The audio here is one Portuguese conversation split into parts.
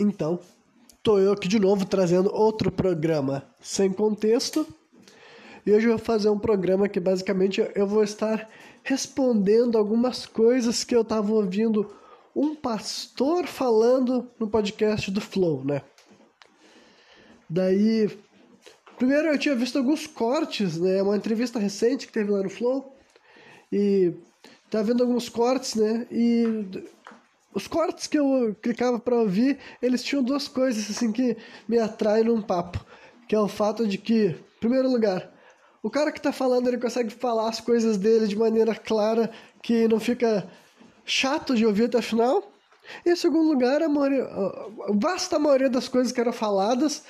Então, tô eu aqui de novo trazendo outro programa sem contexto. E hoje eu vou fazer um programa que basicamente eu vou estar respondendo algumas coisas que eu estava ouvindo um pastor falando no podcast do Flow, né? Daí, primeiro eu tinha visto alguns cortes, né? Uma entrevista recente que teve lá no Flow. E tá vendo alguns cortes, né? E os cortes que eu clicava para ouvir, eles tinham duas coisas assim que me atraem num papo, que é o fato de que, em primeiro lugar, o cara que está falando, ele consegue falar as coisas dele de maneira clara, que não fica chato de ouvir até o final. E em segundo lugar, a, maioria, a vasta maioria das coisas que eram faladas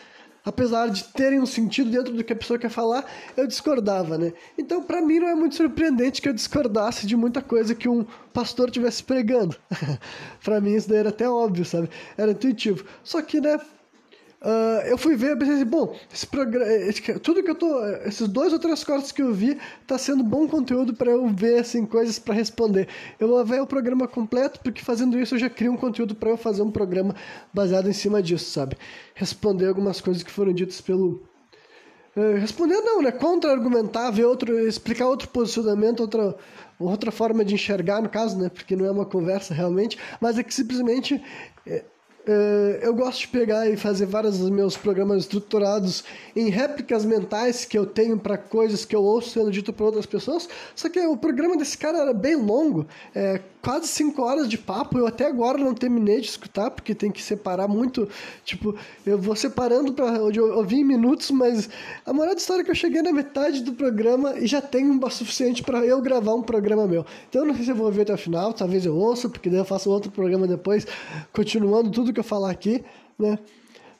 apesar de terem um sentido dentro do que a pessoa quer falar, eu discordava, né? Então, para mim, não é muito surpreendente que eu discordasse de muita coisa que um pastor tivesse pregando. para mim, isso daí era até óbvio, sabe? Era intuitivo. Só que, né? Uh, eu fui ver pensei assim, bom, esse programa, tudo que eu tô, esses dois ou três cortes que eu vi, tá sendo bom conteúdo para eu ver assim coisas para responder. Eu vou ver o programa completo porque fazendo isso eu já crio um conteúdo para eu fazer um programa baseado em cima disso, sabe? Responder algumas coisas que foram ditas pelo uh, responder não, né? Contra-argumentar, ver outro, explicar outro posicionamento, outra outra forma de enxergar no caso, né? Porque não é uma conversa realmente, mas é que simplesmente Uh, eu gosto de pegar e fazer vários dos meus programas estruturados em réplicas mentais que eu tenho para coisas que eu ouço sendo dito por outras pessoas. Só que o programa desse cara era bem longo, é, quase 5 horas de papo. Eu até agora não terminei de escutar, porque tem que separar muito. Tipo, eu vou separando para ouvir em minutos, mas a moral da história é que eu cheguei na metade do programa e já tenho um suficiente para eu gravar um programa meu. Então eu não sei se eu vou ouvir até o final, talvez eu ouça, porque daí eu faço outro programa depois, continuando tudo que eu falar aqui, né?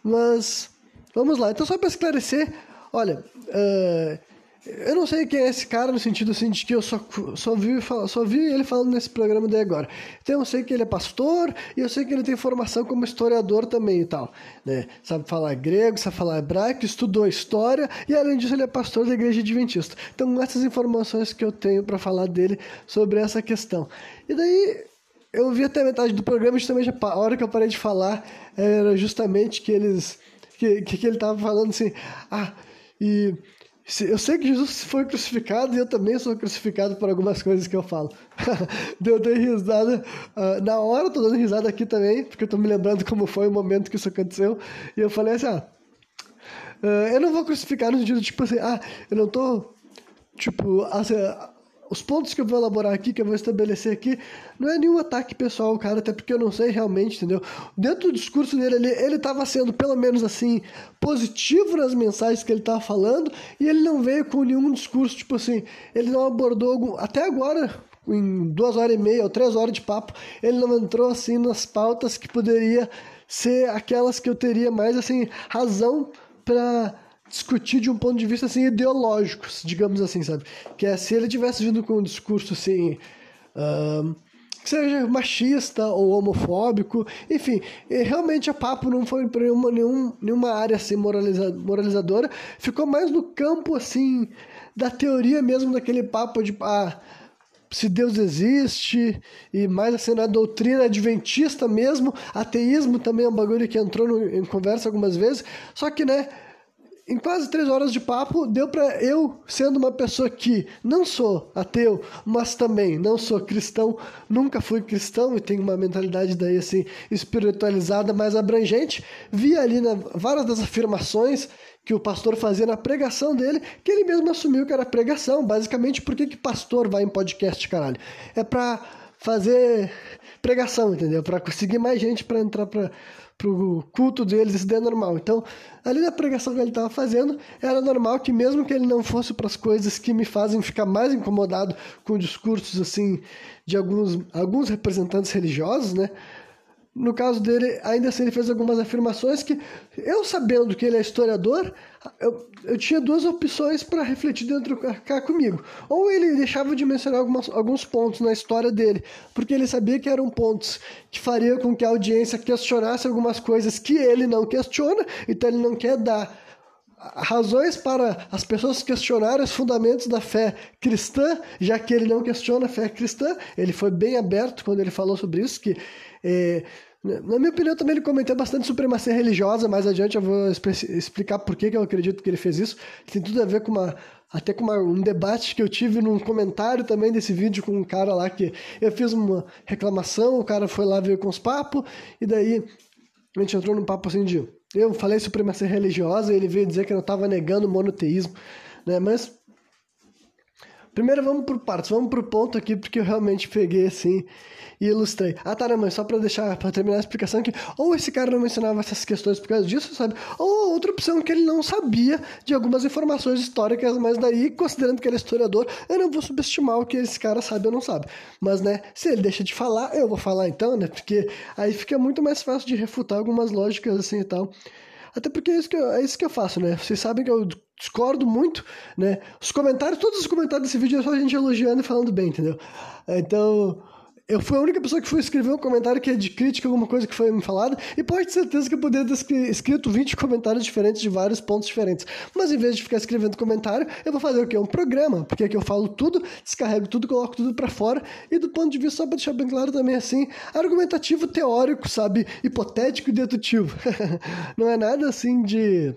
Mas vamos lá. Então só para esclarecer, olha, uh, eu não sei quem é esse cara no sentido assim de que eu só, só, vi, só vi ele falando nesse programa daí agora. Então eu sei que ele é pastor e eu sei que ele tem formação como historiador também e tal. Né? Sabe falar grego, sabe falar hebraico, estudou história e além disso ele é pastor da igreja adventista. Então essas informações que eu tenho para falar dele sobre essa questão. E daí eu vi até metade do programa, justamente a hora que eu parei de falar, era justamente que eles. que, que ele estava falando assim, ah, e eu sei que Jesus foi crucificado e eu também sou crucificado por algumas coisas que eu falo. eu dei risada. Uh, na hora eu tô dando risada aqui também, porque eu tô me lembrando como foi o momento que isso aconteceu. E eu falei assim, ah, uh, eu não vou crucificar no sentido tipo assim, ah, eu não tô, tipo, assim, os pontos que eu vou elaborar aqui, que eu vou estabelecer aqui, não é nenhum ataque pessoal, cara, até porque eu não sei realmente, entendeu? Dentro do discurso dele, ele, ele estava sendo, pelo menos assim, positivo nas mensagens que ele estava falando, e ele não veio com nenhum discurso, tipo assim, ele não abordou, algum, até agora, em duas horas e meia ou três horas de papo, ele não entrou assim nas pautas que poderia ser aquelas que eu teria mais, assim, razão para discutir de um ponto de vista assim ideológico, digamos assim, sabe? Que é se ele tivesse vindo com um discurso assim, que seja machista ou homofóbico, enfim, realmente a papo não foi para nenhuma, nenhum, nenhuma área assim moraliza, moralizadora, ficou mais no campo assim da teoria mesmo daquele papo de ah, se Deus existe, e mais assim na doutrina adventista mesmo, ateísmo também é um bagulho que entrou no, em conversa algumas vezes, só que né em quase três horas de papo, deu para eu, sendo uma pessoa que não sou ateu, mas também não sou cristão, nunca fui cristão e tenho uma mentalidade daí assim espiritualizada mais abrangente, vi ali na, várias das afirmações que o pastor fazia na pregação dele, que ele mesmo assumiu que era pregação. Basicamente, por que, que pastor vai em podcast, caralho? É pra fazer pregação, entendeu? Para conseguir mais gente para entrar para pro culto deles, isso daí é normal. Então, ali na pregação que ele estava fazendo, era normal que mesmo que ele não fosse para as coisas que me fazem ficar mais incomodado com discursos assim de alguns alguns representantes religiosos, né? no caso dele, ainda assim ele fez algumas afirmações que eu sabendo que ele é historiador, eu, eu tinha duas opções para refletir dentro cá comigo. Ou ele deixava de mencionar algumas, alguns pontos na história dele, porque ele sabia que eram pontos que fariam com que a audiência questionasse algumas coisas que ele não questiona, então ele não quer dar razões para as pessoas questionarem os fundamentos da fé cristã, já que ele não questiona a fé cristã. Ele foi bem aberto quando ele falou sobre isso, que é, Na minha opinião, também ele cometeu bastante supremacia religiosa. Mais adiante eu vou explicar por que, eu acredito que ele fez isso. Tem tudo a ver com uma. Até com uma, um debate que eu tive num comentário também desse vídeo com um cara lá que eu fiz uma reclamação, o cara foi lá, veio com os papos, e daí a gente entrou num papo assim de. Eu falei supremacia religiosa e ele veio dizer que eu estava negando o monoteísmo, né? Mas. Primeiro vamos por partes, vamos pro ponto aqui, porque eu realmente peguei assim e ilustrei. Ah, tá, não, mas só pra deixar, pra terminar a explicação que ou esse cara não mencionava essas questões por causa disso, sabe? Ou outra opção que ele não sabia de algumas informações históricas, mas daí, considerando que ele é historiador, eu não vou subestimar o que esse cara sabe ou não sabe. Mas, né, se ele deixa de falar, eu vou falar então, né? Porque aí fica muito mais fácil de refutar algumas lógicas assim e tal. Até porque é isso, que eu, é isso que eu faço, né? Vocês sabem que eu discordo muito, né? Os comentários, todos os comentários desse vídeo é só a gente elogiando e falando bem, entendeu? Então, eu fui a única pessoa que foi escrever um comentário que é de crítica alguma coisa que foi me falada, e pode ter certeza que eu poderia ter escrito 20 comentários diferentes de vários pontos diferentes. Mas em vez de ficar escrevendo comentário, eu vou fazer o quê? Um programa, porque aqui eu falo tudo, descarrego tudo, coloco tudo para fora, e do ponto de vista, só pra deixar bem claro também assim, argumentativo, teórico, sabe? Hipotético e dedutivo. Não é nada assim de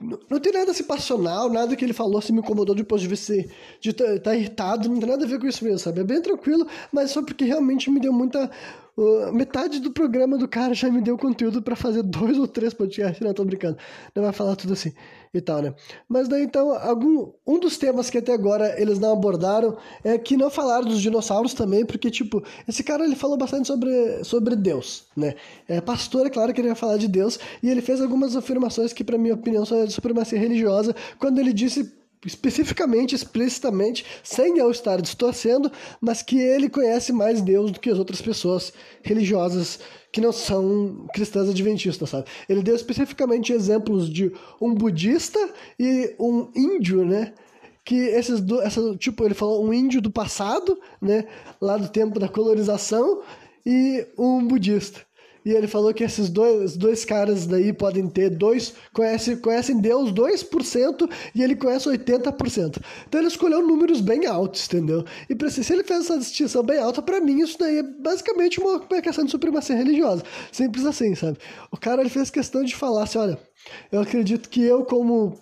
não, tem nada assim passional, nada que ele falou assim me incomodou depois de se de estar tá, tá irritado, não tem nada a ver com isso mesmo, sabe? É bem tranquilo, mas só porque realmente me deu muita. Metade do programa do cara já me deu conteúdo para fazer dois ou três podcasts, não tô brincando. Não vai falar tudo assim e tal, né? Mas daí então, algum, um dos temas que até agora eles não abordaram é que não falaram dos dinossauros também, porque, tipo, esse cara ele falou bastante sobre, sobre Deus, né? É pastor, é claro que ele ia falar de Deus, e ele fez algumas afirmações que, para minha opinião, são de supremacia religiosa, quando ele disse especificamente, explicitamente, sem eu estar distorcendo, mas que ele conhece mais Deus do que as outras pessoas religiosas que não são cristãs adventistas, sabe? Ele deu especificamente exemplos de um budista e um índio, né? Que esses do, essa, tipo, ele falou um índio do passado, né? Lá do tempo da colonização e um budista. E ele falou que esses dois, dois caras daí podem ter dois, conhecem, conhecem Deus 2% e ele conhece 80%. Então ele escolheu números bem altos, entendeu? E pra, se ele fez essa distinção bem alta, para mim isso daí é basicamente uma, questão de supremacia religiosa. Simples assim, sabe? O cara ele fez questão de falar assim: olha, eu acredito que eu, como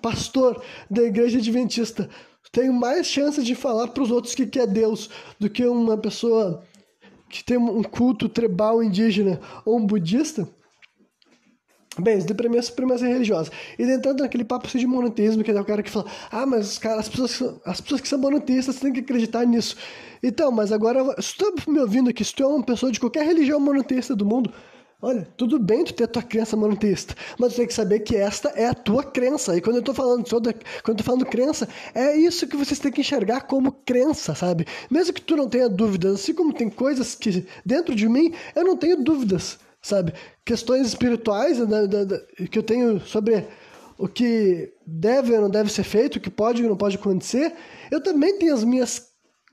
pastor da igreja adventista, tenho mais chances de falar para os outros que, que é Deus do que uma pessoa que tem um culto tribal indígena ou um budista, Bem, isso mim é supremacia religiosa. E entrando naquele papo assim de monoteísmo, que é o cara que fala, ah, mas as pessoas, as pessoas que são monoteístas têm que acreditar nisso. Então, mas agora, se tu tá me ouvindo aqui, se tu é uma pessoa de qualquer religião monoteísta do mundo, Olha, tudo bem tu ter a tua crença monoteísta, mas tu tem que saber que esta é a tua crença. E quando eu tô falando toda, quando eu tô falando crença, é isso que vocês têm que enxergar como crença, sabe? Mesmo que tu não tenha dúvidas, assim como tem coisas que dentro de mim eu não tenho dúvidas, sabe? Questões espirituais da, da, da, que eu tenho sobre o que deve ou não deve ser feito, o que pode ou não pode acontecer, eu também tenho as minhas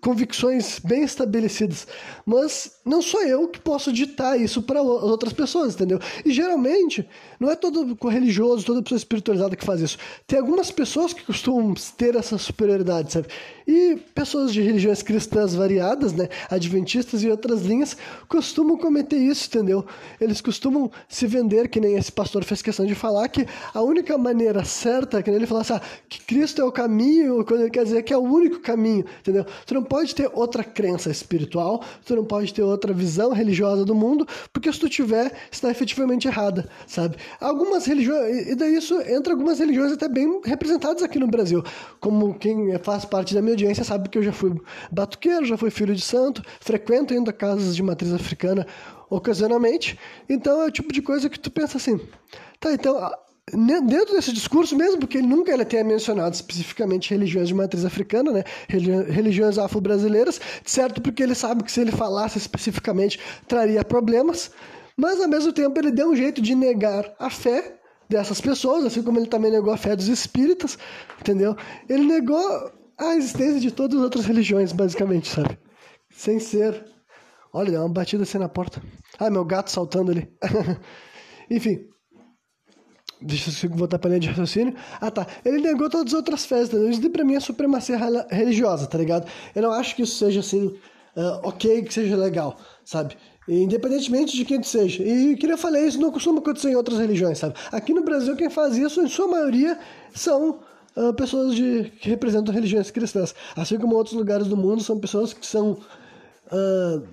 convicções bem estabelecidas. Mas não sou eu que posso ditar isso para outras pessoas, entendeu? E geralmente, não é todo religioso, toda pessoa espiritualizada que faz isso. Tem algumas pessoas que costumam ter essa superioridade, sabe? E pessoas de religiões cristãs variadas, né, adventistas e outras linhas, costumam cometer isso, entendeu? Eles costumam se vender, que nem esse pastor fez questão de falar, que a única maneira certa, que nem ele falasse, ah, que Cristo é o caminho, quando ele quer dizer que é o único caminho, entendeu? Tu não pode ter outra crença espiritual, tu não pode ter outra visão religiosa do mundo, porque se tu tiver, está efetivamente errada, sabe? Algumas religiões, e daí isso entra algumas religiões até bem representadas aqui no Brasil, como quem faz parte da minha audiência sabe que eu já fui batuqueiro, já fui filho de santo, frequento ainda casas de matriz africana ocasionalmente. Então é o tipo de coisa que tu pensa assim, tá, então dentro desse discurso, mesmo porque ele nunca ele tenha mencionado especificamente religiões de matriz africana, né, religiões afro-brasileiras, certo porque ele sabe que se ele falasse especificamente traria problemas, mas ao mesmo tempo ele deu um jeito de negar a fé dessas pessoas, assim como ele também negou a fé dos espíritas, entendeu? Ele negou a existência de todas as outras religiões, basicamente, sabe? Sem ser. Olha, deu uma batida assim na porta. Ah, meu gato saltando ali. Enfim. Deixa eu voltar para a linha de raciocínio. Ah, tá. Ele negou todas as outras festas. Isso pra mim é supremacia religiosa, tá ligado? Eu não acho que isso seja assim, uh, ok, que seja legal, sabe? Independentemente de quem tu seja. E que eu falei, isso não costuma acontecer em outras religiões, sabe? Aqui no Brasil, quem faz isso, em sua maioria, são uh, pessoas de, que representam religiões cristãs. Assim como outros lugares do mundo, são pessoas que são. Uh,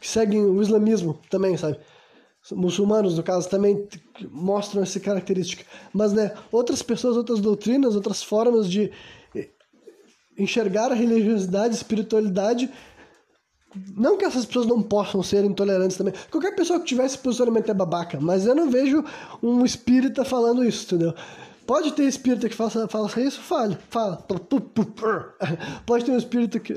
que seguem o islamismo também, sabe? Muçulmanos, no caso, também mostram essa característica. Mas, né, outras pessoas, outras doutrinas, outras formas de eh, enxergar a religiosidade, a espiritualidade não que essas pessoas não possam ser intolerantes também. Qualquer pessoa que tivesse posicionamento é babaca, mas eu não vejo um espírita falando isso, entendeu? Pode ter espírita que faça, faça isso? Fale. Fala. Pode ter um espírito que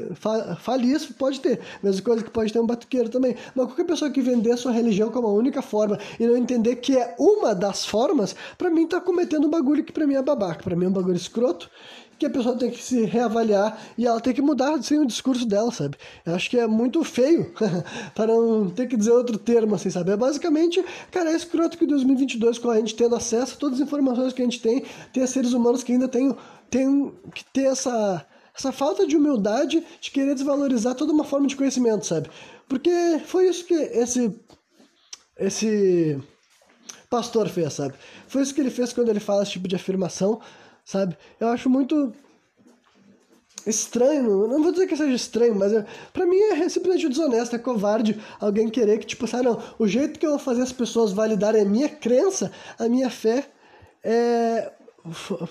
fale isso? Pode ter. Mesma coisa que pode ter um batuqueiro também. Mas qualquer pessoa que vender sua religião como a única forma e não entender que é uma das formas, para mim tá cometendo um bagulho que para mim é babaca. Para mim é um bagulho escroto que a pessoa tem que se reavaliar e ela tem que mudar assim, o discurso dela, sabe? Eu acho que é muito feio, para não ter que dizer outro termo, assim, sabe? É basicamente, cara, é escroto que em 2022, com a gente tendo acesso a todas as informações que a gente tem, tem seres humanos que ainda têm, têm que ter essa, essa falta de humildade de querer desvalorizar toda uma forma de conhecimento, sabe? Porque foi isso que esse, esse pastor fez, sabe? Foi isso que ele fez quando ele fala esse tipo de afirmação sabe? Eu acho muito estranho, não vou dizer que seja estranho, mas é, para mim é simplesmente desonesto, é covarde alguém querer que, tipo, assim, ah, não, o jeito que eu vou fazer as pessoas validarem a minha crença, a minha fé, é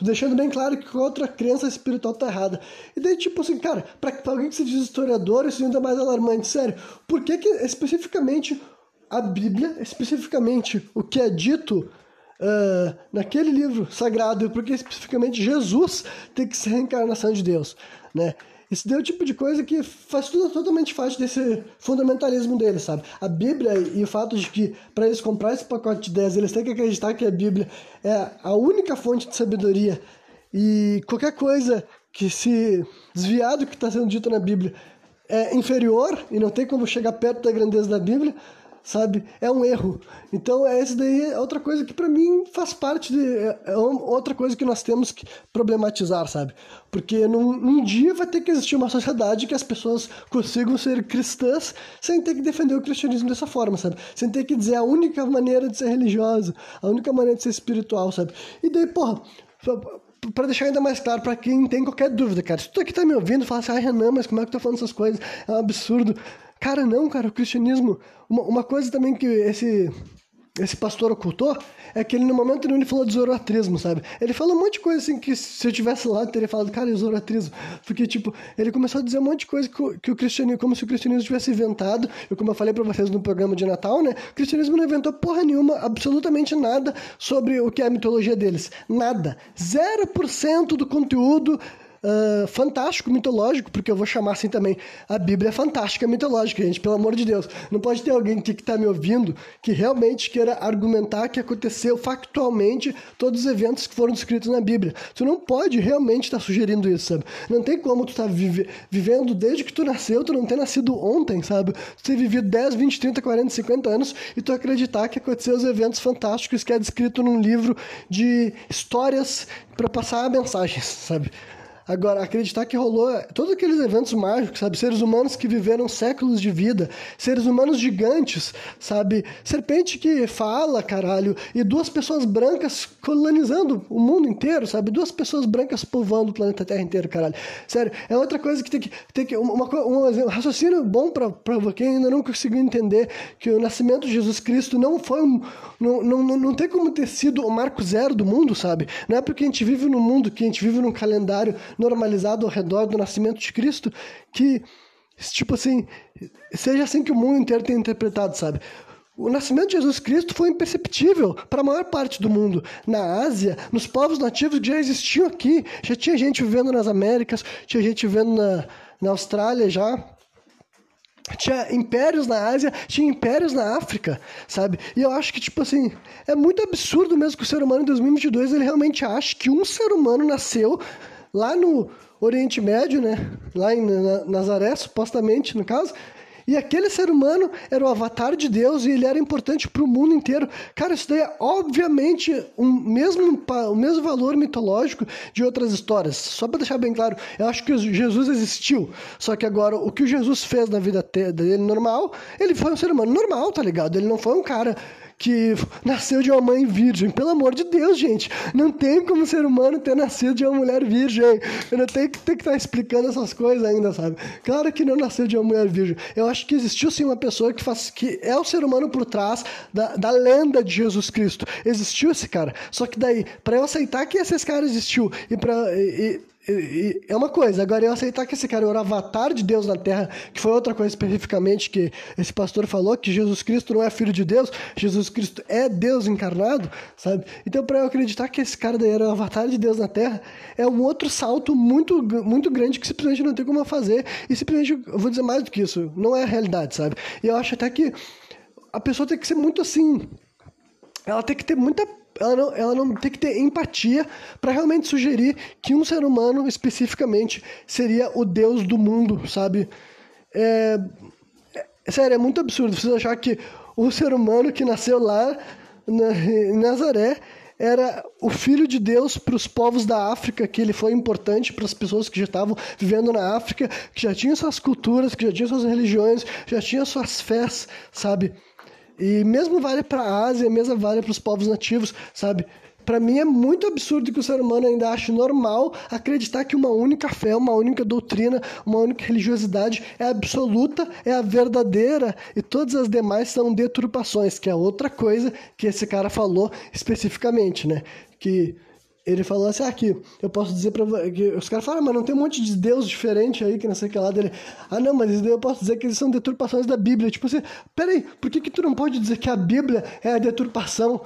deixando bem claro que outra crença espiritual tá errada. E daí, tipo assim, cara, pra alguém que se diz historiador, isso ainda é mais alarmante, sério, por que que especificamente a Bíblia, especificamente o que é dito uh, naquele livro sagrado, porque especificamente Jesus tem que ser a reencarnação de Deus, né? Isso deu o tipo de coisa que faz tudo totalmente parte desse fundamentalismo dele, sabe? A Bíblia e o fato de que para eles comprar esse pacote de 10, eles têm que acreditar que a Bíblia é a única fonte de sabedoria e qualquer coisa que se desviar do que está sendo dito na Bíblia é inferior e não tem como chegar perto da grandeza da Bíblia, sabe? É um erro. Então, é esse daí é outra coisa que para mim faz parte de é, é outra coisa que nós temos que problematizar, sabe? Porque num, num, dia vai ter que existir uma sociedade que as pessoas consigam ser cristãs sem ter que defender o cristianismo dessa forma, sabe? Sem ter que dizer a única maneira de ser religiosa, a única maneira de ser espiritual, sabe? E daí, porra, para deixar ainda mais claro para quem tem qualquer dúvida, cara. Se tu aqui tá me ouvindo, fala assim, ah, Renan, mas como é que tu tá falando essas coisas? É um absurdo. Cara, não, cara, o cristianismo. Uma, uma coisa também que esse, esse pastor ocultou é que ele, no momento nenhum, ele falou de zoroatrismo, sabe? Ele falou um monte de coisa assim que se eu tivesse lá, eu teria falado, cara, e zoroatrismo? Porque, tipo, ele começou a dizer um monte de coisa que, que o cristianismo, como se o cristianismo tivesse inventado, e como eu falei pra vocês no programa de Natal, né? O cristianismo não inventou porra nenhuma, absolutamente nada sobre o que é a mitologia deles. Nada. 0% do conteúdo uh, fantástico, mitológico, porque eu vou chamar assim também. A Bíblia é fantástica, mitológica, gente, pelo amor de Deus. Não pode ter alguém que está me ouvindo que realmente queira argumentar que aconteceu factualmente todos os eventos que foram descritos na Bíblia. Tu não pode realmente estar tá sugerindo isso, sabe? Não tem como tu estar tá vive, vivendo desde que tu nasceu, tu não ter nascido ontem, sabe? Tu ter vivido 10, 20, 30, 40, 50 anos e tu acreditar que aconteceu os eventos fantásticos que é descrito num livro de histórias para passar mensagens, sabe? Agora, acreditar que rolou todos aqueles eventos mágicos, sabe? Seres humanos que viveram séculos de vida, seres humanos gigantes, sabe? Serpente que fala, caralho, e duas pessoas brancas colonizando o mundo inteiro, sabe? Duas pessoas brancas povoando o planeta Terra inteiro, caralho. Sério, é outra coisa que tem que. Tem que uma, um raciocínio bom pra quem ainda não conseguiu entender que o nascimento de Jesus Cristo não foi um. Não, não, não, não tem como ter sido o marco zero do mundo, sabe? Não é porque a gente vive no mundo, que a gente vive num calendário normalizado ao redor do nascimento de Cristo, que, tipo assim, seja assim que o mundo inteiro tem interpretado, sabe? O nascimento de Jesus Cristo foi imperceptível para a maior parte do mundo. Na Ásia, nos povos nativos que já existiam aqui, já tinha gente vivendo nas Américas, tinha gente vivendo na, na Austrália já. Tinha impérios na Ásia, tinha impérios na África, sabe? E eu acho que, tipo assim, é muito absurdo mesmo que o ser humano em 2022 ele realmente acha que um ser humano nasceu lá no Oriente Médio, né? Lá em Nazaré, supostamente, no caso. E aquele ser humano era o avatar de Deus e ele era importante para o mundo inteiro. Cara, isso daí é obviamente um mesmo, o mesmo valor mitológico de outras histórias. Só para deixar bem claro, eu acho que Jesus existiu. Só que agora, o que o Jesus fez na vida dele normal, ele foi um ser humano normal, tá ligado? Ele não foi um cara que nasceu de uma mãe virgem. Pelo amor de Deus, gente. Não tem como ser humano ter nascido de uma mulher virgem. Eu não tenho que ter que estar tá explicando essas coisas ainda, sabe? Claro que não nasceu de uma mulher virgem. Eu acho que existiu sim uma pessoa que, faz, que é o ser humano por trás da, da lenda de Jesus Cristo. Existiu esse cara. Só que daí, para eu aceitar que esse cara existiu e para é uma coisa, agora eu aceitar que esse cara era o avatar de Deus na Terra, que foi outra coisa especificamente que esse pastor falou, que Jesus Cristo não é filho de Deus, Jesus Cristo é Deus encarnado, sabe? Então, para eu acreditar que esse cara daí era o avatar de Deus na Terra, é um outro salto muito, muito grande que simplesmente não tem como fazer, e simplesmente, eu vou dizer mais do que isso, não é a realidade, sabe? E eu acho até que a pessoa tem que ser muito assim, ela tem que ter muita ela não, ela não tem que ter empatia para realmente sugerir que um ser humano especificamente seria o Deus do mundo, sabe? É, é, sério, é muito absurdo você achar que o ser humano que nasceu lá na, em Nazaré era o filho de Deus para os povos da África, que ele foi importante para as pessoas que já estavam vivendo na África, que já tinham suas culturas, que já tinham suas religiões, já tinham suas fés, sabe? E mesmo vale para a Ásia, mesmo vale para os povos nativos, sabe? Para mim é muito absurdo que o ser humano ainda ache normal acreditar que uma única fé, uma única doutrina, uma única religiosidade é absoluta, é a verdadeira e todas as demais são deturpações, que é outra coisa que esse cara falou especificamente, né? Que ele falou assim, ah, aqui, eu posso dizer pra que os caras falam, ah, mas não tem um monte de Deus diferente aí, que não sei o que lá dele. Ah, não, mas eu posso dizer que eles são deturpações da Bíblia. Tipo assim, peraí, por que que tu não pode dizer que a Bíblia é a deturpação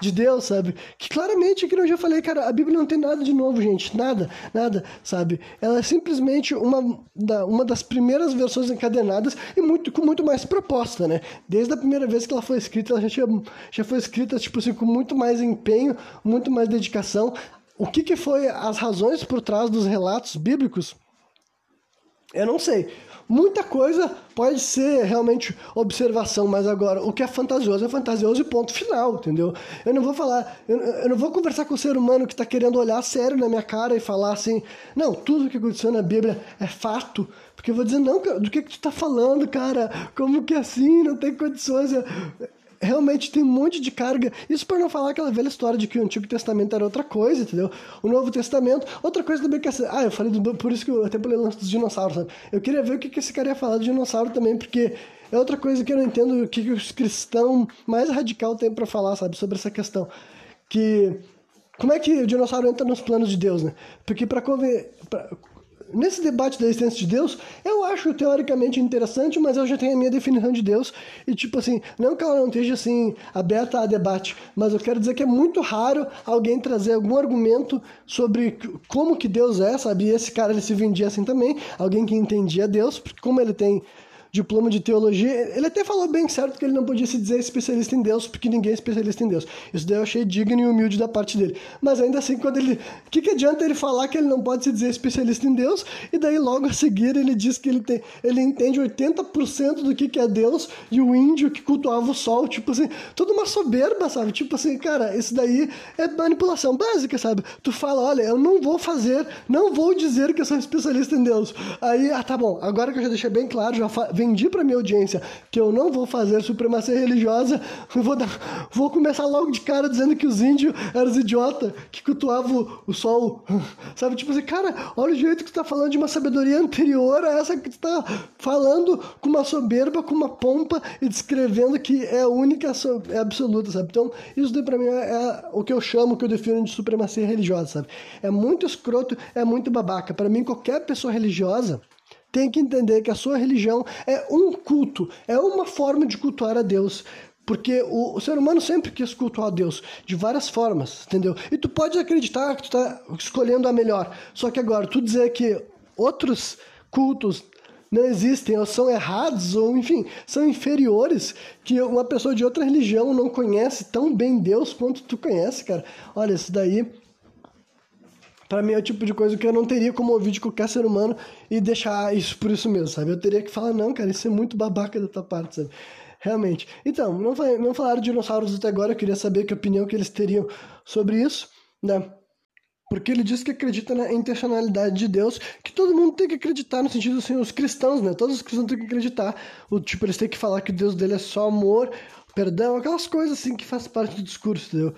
de Deus, sabe? Que claramente, que eu já falei, cara, a Bíblia não tem nada de novo, gente, nada, nada, sabe? Ela é simplesmente uma, da, uma das primeiras versões encadenadas e muito, com muito mais proposta, né? Desde a primeira vez que ela foi escrita, ela já, tinha, já foi escrita, tipo assim, com muito mais empenho, muito mais dedicação. O que, que foi as razões por trás dos relatos bíblicos? Eu não sei. Muita coisa pode ser realmente observação, mas agora o que é fantasioso é fantasioso e ponto final, entendeu? Eu não vou falar, eu, eu não vou conversar com o ser humano que está querendo olhar sério na minha cara e falar assim, não, tudo que aconteceu na Bíblia é fato, porque eu vou dizer, não, do que, que tu está falando, cara? Como que assim? Não tem condições realmente tem um monte de carga. Isso para não falar aquela velha história de que o Antigo Testamento era outra coisa, entendeu? O Novo Testamento, outra coisa também que é. Ah, eu falei do, por isso que eu até falei lance dos dinossauros, sabe? Eu queria ver o que, esse cara ia falar de dinossauro também, porque é outra coisa que eu não entendo o que, os cristãos mais radical têm para falar, sabe, sobre essa questão. Que. Como é que o dinossauro entra nos planos de Deus, né? Porque para nesse debate da existência de Deus, eu acho teoricamente interessante, mas eu já tenho a minha definição de Deus. E, tipo assim, não que ela não esteja assim, aberta a debate, mas eu quero dizer que é muito raro alguém trazer algum argumento sobre como que Deus é, sabe? E esse cara ele se vendia assim também, alguém que entendia Deus, porque como ele tem diploma de teologia. Ele até falou bem certo que ele não podia se dizer especialista em Deus, porque ninguém é especialista em Deus. Isso daí eu achei digno e humilde da parte dele. Mas ainda assim, quando ele. O que, que adianta ele falar que ele não pode se dizer especialista em Deus, e daí logo a seguir ele diz que ele, tem, ele entende 80% do que, que é Deus, e o índio que cultuava o sol, tipo assim, toda uma soberba, sabe? Tipo assim, cara, isso daí é manipulação básica, sabe? Tu fala, olha, eu não vou fazer, não vou dizer que eu sou especialista em Deus. Aí, ah, tá bom, agora que eu já deixei bem claro, já vendi para minha audiência que eu não vou fazer supremacia religiosa, vou, dar, vou começar logo de cara dizendo que os índios eram os idiotas que cultuavam o sol. Sabe? Tipo assim, cara, olha o jeito que tu tá falando de uma sabedoria anterior a essa que tu tá falando com uma soberba, com uma pompa e descrevendo que é única, é absoluta, sabe? Então, isso daí pra mim é, é o que eu chamo, que eu defino de supremacia religiosa, sabe? É muito escroto, é muito babaca. Para mim, qualquer pessoa religiosa tem que entender que a sua religião é um culto, é uma forma de cultuar a Deus. Porque o, o, ser humano sempre quis cultuar a Deus de várias formas, entendeu? E tu pode acreditar que tu está escolhendo a melhor. Só que agora, tu dizer que outros cultos não existem, ou são errados, ou enfim, são inferiores, que uma pessoa de outra religião não conhece tão bem Deus quanto tu conhece, cara. Olha, isso daí para mim é o tipo de coisa que eu não teria como ouvir de qualquer ser humano e deixar isso por isso mesmo, sabe? Eu teria que falar, não, cara, isso é muito babaca da tua parte, sabe? Realmente. Então, não, não falaram de dinossauros até agora, eu queria saber que opinião que eles teriam sobre isso, né? Porque ele diz que acredita na intencionalidade de Deus, que todo mundo tem que acreditar no sentido assim, os cristãos, né? Todos os cristãos têm que acreditar. O tipo, eles têm que falar que o Deus dele é só amor, perdão, aquelas coisas assim que faz parte do discurso, entendeu?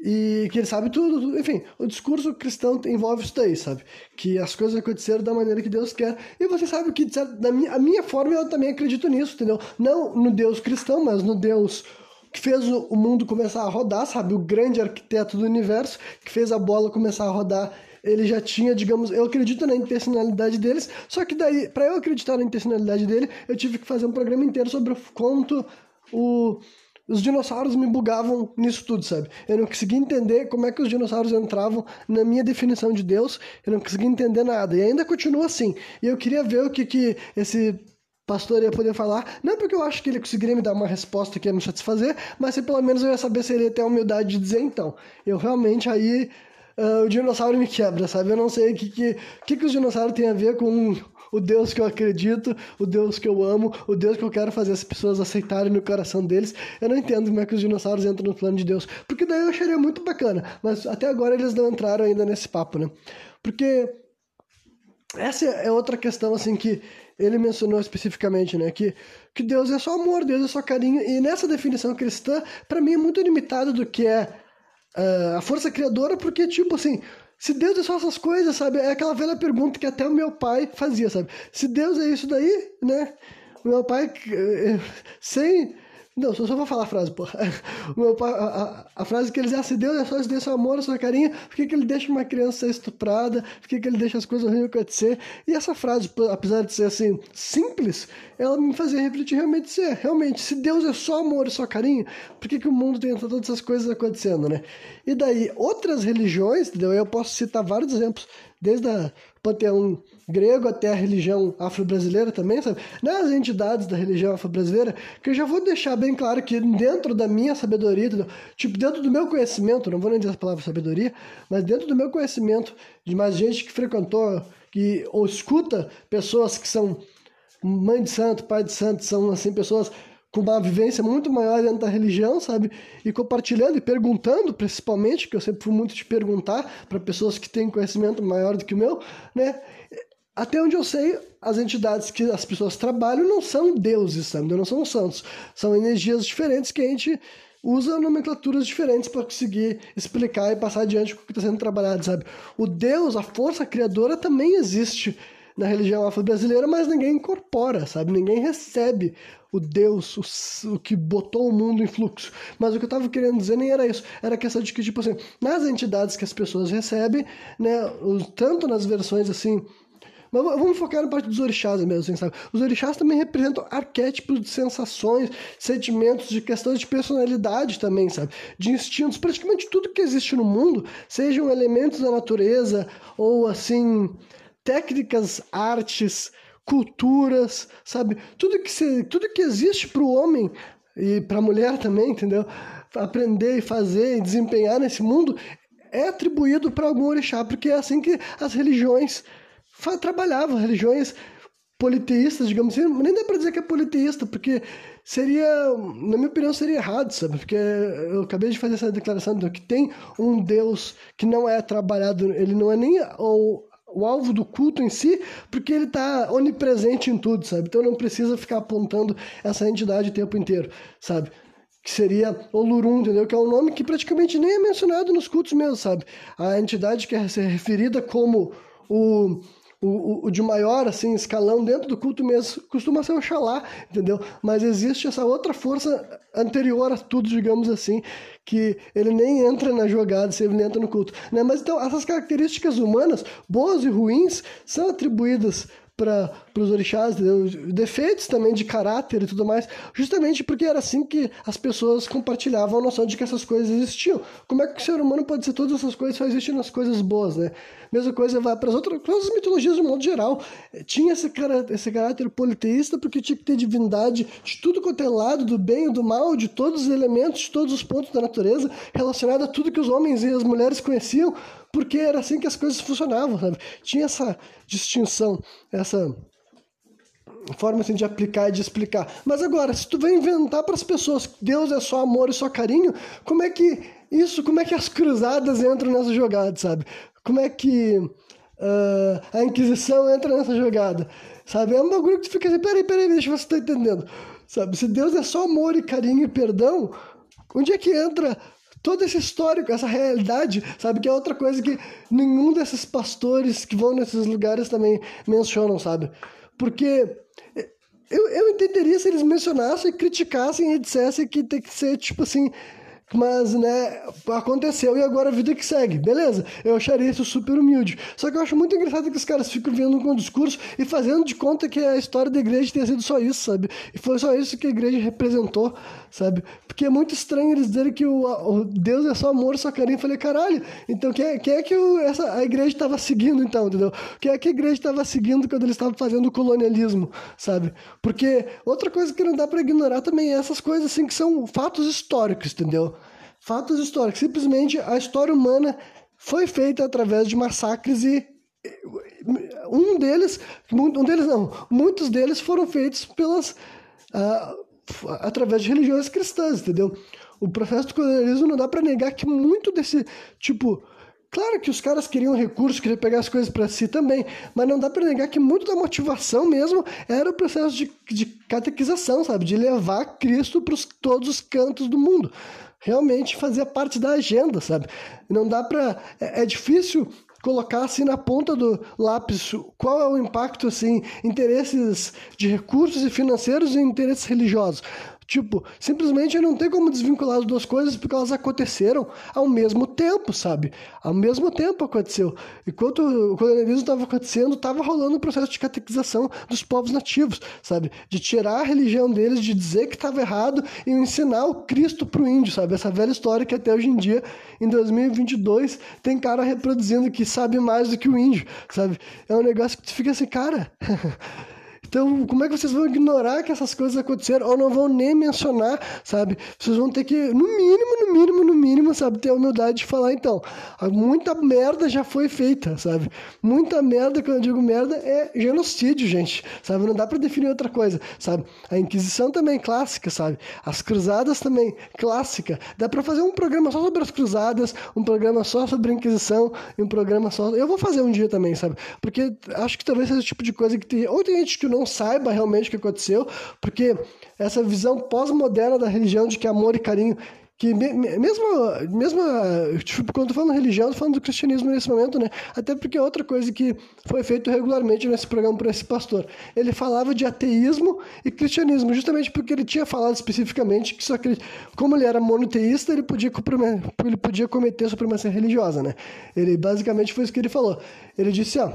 E que ele sabe tudo, enfim, o discurso cristão envolve isso daí, sabe? Que as coisas aconteceram da maneira que Deus quer. E você sabe que, da minha, a minha forma, eu também acredito nisso, entendeu? Não no Deus cristão, mas no Deus que fez o mundo começar a rodar, sabe? O grande arquiteto do universo, que fez a bola começar a rodar. Ele já tinha, digamos, eu acredito na intencionalidade deles, só que daí, para eu acreditar na intencionalidade dele, eu tive que fazer um programa inteiro sobre o quanto o, os dinossauros me bugavam nisso tudo, sabe? Eu não conseguia entender como é que os dinossauros entravam na minha definição de Deus, eu não conseguia entender nada, e ainda continua assim. E eu queria ver o que, que esse pastor ia poder falar, não porque eu acho que ele conseguiria me dar uma resposta que ia me satisfazer, mas se pelo menos eu ia saber se ele ia ter a humildade de dizer então. Eu realmente aí uh, o dinossauro me quebra, sabe? Eu não sei o que, que, que, que os dinossauros têm a ver com o Deus que eu acredito, o Deus que eu amo, o Deus que eu quero fazer as pessoas aceitarem no coração deles. Eu não entendo como é que os dinossauros entram no plano de Deus, porque daí eu acharia muito bacana, mas até agora eles não entraram ainda nesse papo, né? Porque essa é outra questão assim que ele mencionou especificamente, né, que, que Deus é só amor, Deus é só carinho, e nessa definição cristã, para mim é muito limitado do que é uh, a força criadora, porque, tipo assim, se Deus é só essas coisas, sabe, é aquela velha pergunta que até o meu pai fazia, sabe, se Deus é isso daí, né, o meu pai, eh, sem não, só, só vou falar a frase, pô. A, a, a, frase que eles dizem, se Deus é só Deus é amor, só carinho, por que, que ele deixa uma criança ser estuprada? Por que, que ele deixa as coisas ruins acontecer? E essa frase, apesar de ser assim, simples, ela me fazia refletir realmente ser. Realmente, se Deus é só amor e só carinho, por que, que o mundo tem todas essas coisas acontecendo, né? E daí, outras religiões, entendeu? Eu posso citar vários exemplos, desde a panteão grego até a religião afro-brasileira também, sabe? Nas entidades da religião afro-brasileira, que eu já vou deixar bem claro que dentro da minha sabedoria, tipo, dentro do meu conhecimento, não vou nem dizer a palavra sabedoria, mas dentro do meu conhecimento, de mais gente que frequentou, que ou escuta pessoas que são mãe de santo, pai de santo, são assim pessoas com uma vivência muito maior dentro da religião, sabe? E compartilhando e perguntando, principalmente, que eu sempre fui muito de perguntar para pessoas que têm conhecimento maior do que o meu, né? Até onde eu sei, as entidades que as pessoas trabalham não são deuses, sabe? Não são santos. São energias diferentes que a gente usa nomenclaturas diferentes para conseguir explicar e passar adiante o que está sendo trabalhado, sabe? O Deus, a força criadora também existe na religião afro-brasileira, mas ninguém incorpora, sabe? Ninguém recebe o Deus, o, o, que botou o mundo em fluxo. Mas o que eu estava querendo dizer nem era isso. Era a questão de que, tipo assim, nas entidades que as pessoas recebem, né, tanto nas versões assim mas vamos focar na parte dos orixás mesmo, assim, sabe? Os orixás também representam arquétipos de sensações, sentimentos, de questões de personalidade também, sabe? De instintos. Praticamente tudo que existe no mundo, sejam elementos da natureza ou, assim, técnicas, artes, culturas, sabe? Tudo que, se, tudo que existe para o homem e para a mulher também, entendeu? Aprender e fazer e desempenhar nesse mundo é atribuído para algum orixá, porque é assim que as religiões trabalhavam religiões politeístas, digamos assim, nem dá para dizer que é politeísta, porque seria, na minha opinião, seria errado, sabe? Porque eu acabei de fazer essa declaração de que tem um Deus que não é trabalhado, ele não é nem o, o alvo do culto em si, porque ele está onipresente em tudo, sabe? Então não precisa ficar apontando essa entidade o tempo inteiro, sabe? Que seria Olurum, entendeu? Que é um nome que praticamente nem é mencionado nos cultos mesmo, sabe? A entidade que é referida como o o, o, de maior assim escalão dentro do culto mesmo costuma ser o Oxalá, entendeu? Mas existe essa outra força anterior a tudo, digamos assim, que ele nem entra na jogada, se ele entra no culto. Né? Mas então, essas características humanas, boas e ruins, são atribuídas para os orixás, defeitos também de caráter e tudo mais, justamente porque era assim que as pessoas compartilhavam a noção de que essas coisas existiam. Como é que o ser humano pode ser todas essas coisas só existem nas coisas boas, né? Mesma coisa vai para as outras, as mitologias de modo geral. Tinha esse, cara, esse caráter politeísta porque tinha que ter divindade de tudo quanto é lado, do bem e do mal, de todos os elementos, de todos os pontos da natureza, relacionado a tudo que os homens e as mulheres conheciam, porque era assim que as coisas funcionavam, sabe? Tinha essa distinção, essa forma assim de aplicar e de explicar. Mas agora, se tu vem inventar para as pessoas que Deus é só amor e só carinho, como é que isso, como é que as cruzadas entram nessa jogada, sabe? Como é que uh, a Inquisição entra nessa jogada? Sabe? É um bagulho que tu fica assim, peraí, peraí, deixa eu ver se tá entendendo. Sabe? Se Deus é só amor e carinho e perdão, onde é que entra todo esse histórico, essa realidade, sabe? Que é outra coisa que nenhum desses pastores que vão nesses lugares também mencionam, sabe? Porque eu, eu entenderia se eles mencionassem, criticassem e dissessem que tem que ser, tipo assim, mas, né, aconteceu e agora a vida que segue. Beleza, eu acharia isso super humilde. Só que eu acho muito engraçado que os caras ficam vendo com o discurso e fazendo de conta que a história da igreja tenha sido só isso, sabe? E foi só isso que a igreja representou, sabe? Porque é muito estranho eles dizerem que o, o Deus é só amor, só carinho. Eu falei, caralho, então quem, é, quem é que o, essa, a igreja estava seguindo, então, entendeu? Quem é que a igreja estava seguindo quando eles estavam fazendo o colonialismo, sabe? Porque outra coisa que não dá para ignorar também é essas coisas, assim, que são fatos históricos, entendeu? Fatos históricos. Simplesmente a história humana foi feita através de massacres e um deles, um deles não, muitos deles foram feitos pelas uh, através de religiões cristãs, entendeu? O processo do colonialismo não dá para negar que muito desse tipo Claro que os caras queriam recursos, queriam pegar as coisas para si também, mas não dá para negar que muito da motivação mesmo era o processo de, de catequização, sabe? De levar Cristo para todos os cantos do mundo realmente fazia parte da agenda, sabe? Não dá para é, é difícil colocar assim na ponta do lápis qual é o impacto assim interesses de recursos e financeiros e interesses religiosos Tipo, simplesmente não tem como desvincular as duas coisas porque elas aconteceram ao mesmo tempo, sabe? Ao mesmo tempo aconteceu. Enquanto o colonialismo estava acontecendo, estava rolando o processo de catequização dos povos nativos, sabe? De tirar a religião deles, de dizer que estava errado e ensinar o Cristo para o índio, sabe? Essa velha história que até hoje em dia, em 2022, tem cara reproduzindo que sabe mais do que o índio, sabe? É um negócio que tu fica assim, cara. Então, como é que vocês vão ignorar que essas coisas aconteceram ou não vão nem mencionar, sabe? Vocês vão ter que, no mínimo, no mínimo, no mínimo, sabe, ter a humildade de falar, então, muita merda já foi feita, sabe? Muita merda, quando eu digo merda, é genocídio, gente, sabe? Não dá para definir outra coisa, sabe? A Inquisição também clássica, sabe? As cruzadas também clássica. Dá para fazer um programa só sobre as cruzadas, um programa só sobre a Inquisição e um programa só. Eu vou fazer um dia também, sabe? Porque acho que talvez seja o tipo de coisa que tem. Ou tem gente que não não saiba realmente o que aconteceu, porque essa visão pós-moderna da religião de que amor e carinho que mesmo, mesmo tipo, quando falando religião, falando do cristianismo nesse momento, né? Até porque é outra coisa que foi feito regularmente nesse programa por esse pastor. Ele falava de ateísmo e cristianismo, justamente porque ele tinha falado especificamente que só que como ele era monoteísta, ele podia, ele podia cometer supremacia religiosa, né? Ele basicamente foi isso que ele falou. Ele disse, ó,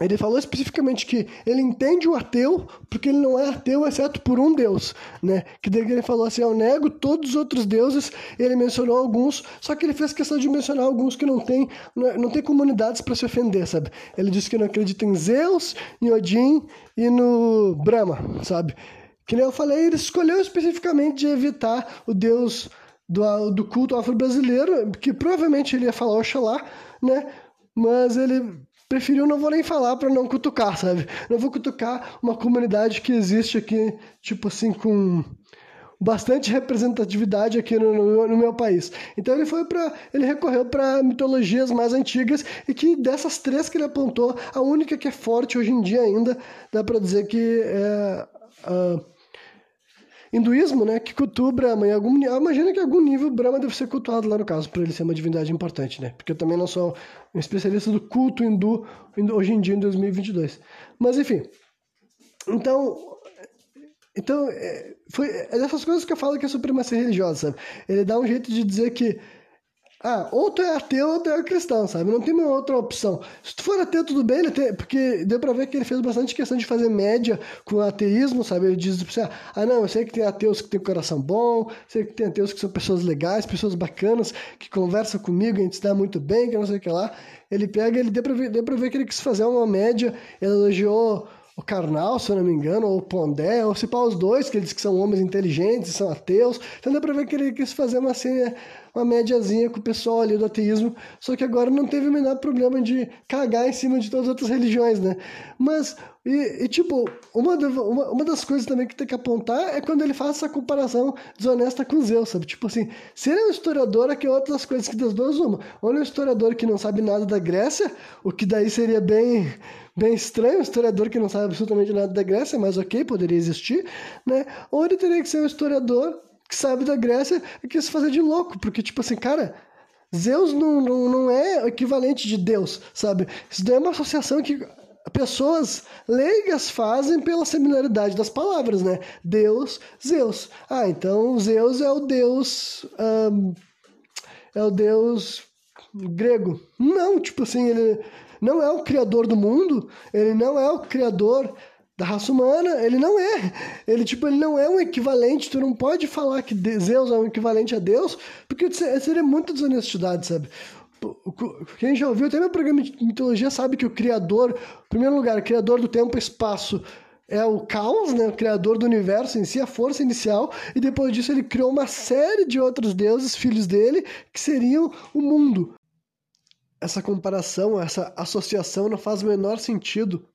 ele falou especificamente que ele entende o ateu porque ele não é ateu exceto por um Deus, né? Que daí ele falou assim, eu nego todos os outros deuses, ele mencionou alguns, só que ele fez questão de mencionar alguns que não tem, não tem comunidades para se ofender, sabe? Ele disse que não acredita em Zeus, em Odin e no Brahma, sabe? Que nem eu falei, ele escolheu especificamente de evitar o Deus do, do culto afro-brasileiro, que provavelmente ele ia falar Oxalá, né? Mas ele preferiu não vou nem falar para não cutucar, sabe? Não vou cutucar uma comunidade que existe aqui, tipo assim, com bastante representatividade aqui no, no, no meu país. Então ele foi para ele recorreu para mitologias mais antigas e que dessas três que ele apontou, a única que é forte hoje em dia ainda, dá para dizer que é hinduísmo, né, que cultua Brahma. Em algum, imagina que em algum nível Brahma deve ser cultuado lá no caso, para ele ser uma divindade importante, né? Porque eu também não sou um especialista do culto hindu hoje em dia, em 2022. Mas, enfim. Então, então é, foi, é dessas coisas que eu falo que é supremacia religiosa, sabe? Ele dá um jeito de dizer que ah, ou tu é ateu ou tu é cristão, sabe? Não tem uma outra opção. Se tu for ateu, tudo bem, ele tem, porque deu pra ver que ele fez bastante questão de fazer média com o ateísmo, sabe? Ele diz pra você, ah, não, eu sei que tem ateus que têm coração bom, sei que tem ateus que são pessoas legais, pessoas bacanas, que conversam comigo, a gente se dá muito bem, que não sei o que lá. Ele pega, ele deu pra ver, deu pra ver que ele quis fazer uma média, ele elogiou o Karnal, se eu não me engano, ou o Pondé, ou se pá os dois, que eles que são homens inteligentes, são ateus. Então dá pra ver que ele quis fazer uma, assim, uma médiazinha com o pessoal ali do ateísmo, só que agora não teve o menor problema de cagar em cima de todas as outras religiões, né? Mas, e, e tipo, uma, da, uma, uma das coisas também que tem que apontar é quando ele faz essa comparação desonesta com Zeus, sabe? Tipo assim, se ele é um historiador, aqui é outra das coisas que das duas uma. Ou ele é um historiador que não sabe nada da Grécia, o que daí seria bem bem estranho, um historiador que não sabe absolutamente nada da Grécia, mas ok, poderia existir, né? Ou ele teria que ser um historiador que sabe da Grécia e quis fazer de louco, porque, tipo assim, cara, Zeus não, não, não é equivalente de Deus, sabe? Isso daí é uma associação que pessoas leigas fazem pela similaridade das palavras, né? Deus, Zeus. Ah, então Zeus é o Deus. Um, é o Deus grego. Não, tipo assim, ele não é o criador do mundo, ele não é o criador da raça humana, ele não é. Ele, tipo, ele não é um equivalente, tu não pode falar que Zeus é um equivalente a Deus, porque seria muita desonestidade, sabe? Quem já ouviu até meu programa de mitologia sabe que o criador, em primeiro lugar, criador do tempo e espaço é o caos, né? o criador do universo em si, a força inicial, e depois disso ele criou uma série de outros deuses, filhos dele, que seriam o mundo essa comparação, essa associação não faz o menor sentido.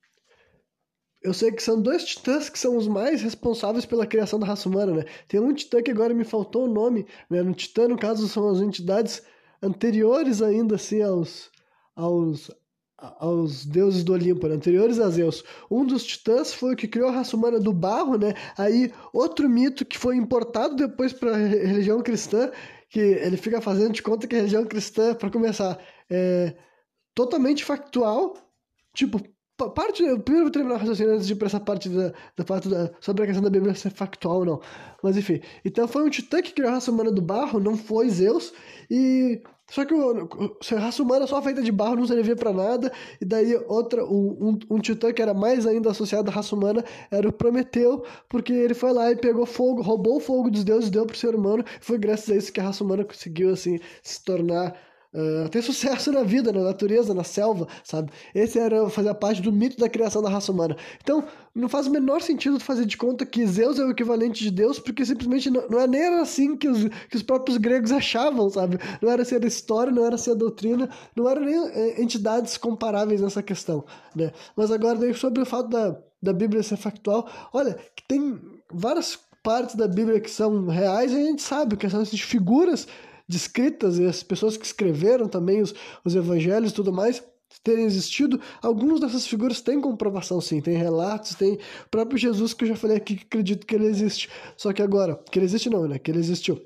Eu sei que são dois titãs que são os mais responsáveis pela criação da raça humana, né? Tem um titã que agora me faltou o nome, né? No titã, no caso, são as entidades anteriores ainda, assim, aos, aos, aos deuses do Olimpo, né? anteriores a Zeus. Um dos titãs foi o que criou a raça humana do barro, né? Aí, outro mito que foi importado depois para a religião cristã, que ele fica fazendo de conta que a religião cristã, para começar, é totalmente factual. Tipo, parte. Eu primeiro vou terminar o raciocínio antes de ir pra essa parte da, da parte da, sobre a questão da Bíblia ser factual ou não. Mas enfim. Então foi um titã que criou a raça humana do barro, não foi Zeus. E. Só que o, a raça humana só feita de barro não servia para nada. E daí outra, um, um, um, titã que era mais ainda associado à raça humana era o Prometeu, porque ele foi lá e pegou fogo, roubou o fogo dos deuses, deu pro ser humano. Foi graças a isso que a raça humana conseguiu assim se tornar Uh, ter sucesso na vida, na natureza, na selva, sabe? Esse era fazer parte do mito da criação da raça humana. Então, não faz o menor sentido fazer de conta que Zeus é o equivalente de Deus, porque simplesmente não, não é nem assim que os, que os próprios gregos achavam, sabe? Não era ser assim a história, não era ser assim a doutrina, não eram nem é, entidades comparáveis nessa questão, né? Mas agora, sobre o fato da, da Bíblia ser factual, olha, que tem várias partes da Bíblia que são reais a gente sabe que são essas figuras descritas e as pessoas que escreveram também os, os evangelhos e tudo mais terem existido, algumas dessas figuras têm comprovação sim, tem relatos, tem o próprio Jesus que eu já falei aqui que acredito que ele existe. Só que agora, que ele existe não, né? Que ele existiu.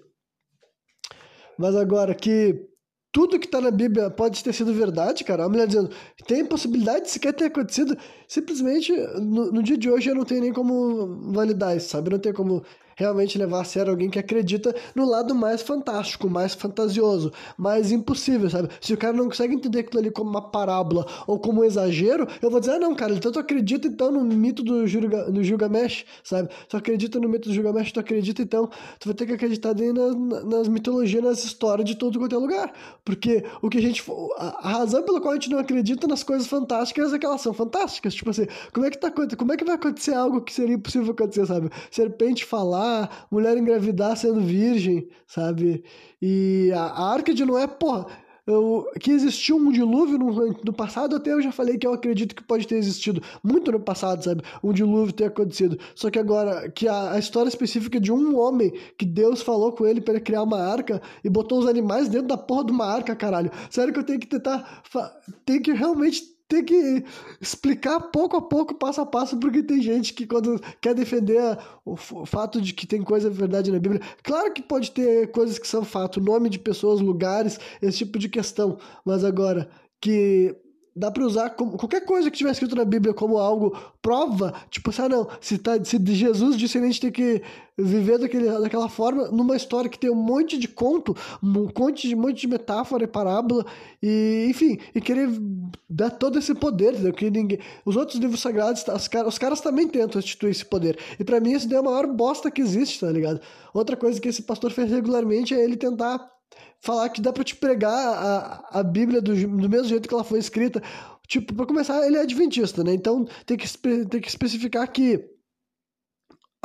Mas agora que tudo que está na Bíblia pode ter sido verdade, cara. A mulher dizendo, tem possibilidade de sequer ter acontecido. Simplesmente, no, no, dia de hoje, eu não tenho nem como validar isso, sabe? Não tenho como realmente levar a sério alguém que acredita no lado mais fantástico, mais fantasioso, mais impossível, sabe? Se o cara não consegue entender aquilo ali como uma parábola ou como um exagero, eu vou dizer, ah, não, cara, então tu acredita então no mito do, Gilga, no Gilgamesh, sabe? Tu acredita no mito do Gilgamesh, tu acredita então, tu vai ter que acreditar daí nas, nas mitologias, nas histórias de todo quanto é lugar. Porque o que a gente. A razão pela qual a gente não acredita nas coisas fantásticas é que elas são fantásticas. Tipo assim, como é que tá como é que vai acontecer algo que seria impossível acontecer, sabe? Serpente falar mulher engravidar sendo virgem, sabe? E a, a Arca de Noé, porra, eu, que existiu um dilúvio no, no, passado, até eu já falei que eu acredito que pode ter existido muito no passado, sabe? Um dilúvio ter acontecido. Só que agora, que a, a história específica de um homem que Deus falou com ele para criar uma arca e botou os animais dentro da porra de uma arca, caralho. Sério que eu tenho que tentar. Tem que realmente tem que explicar pouco a pouco, passo a passo, porque tem gente que quando quer defender o, fato de que tem coisa verdade na Bíblia, claro que pode ter coisas que são fato, nome de pessoas, lugares, esse tipo de questão, mas agora que dá para usar como, qualquer coisa que tiver escrito na Bíblia como algo prova, tipo assim, ah, não, se, tá, se Jesus disse a gente tem que viver daquele, daquela forma, numa história que tem um monte de conto, um monte de, um monte de metáfora e parábola, e enfim, e querer dar todo esse poder, entendeu? que ninguém, os outros livros sagrados, os caras, os caras também tentam instituir esse poder, e para mim isso é a maior bosta que existe, tá ligado? Outra coisa que esse pastor fez regularmente é ele tentar falar que dá para te pregar a, a Bíblia do, do mesmo jeito que ela foi escrita. tipo, para começar, ele é adventista, né? Então tem que, tem que especificar que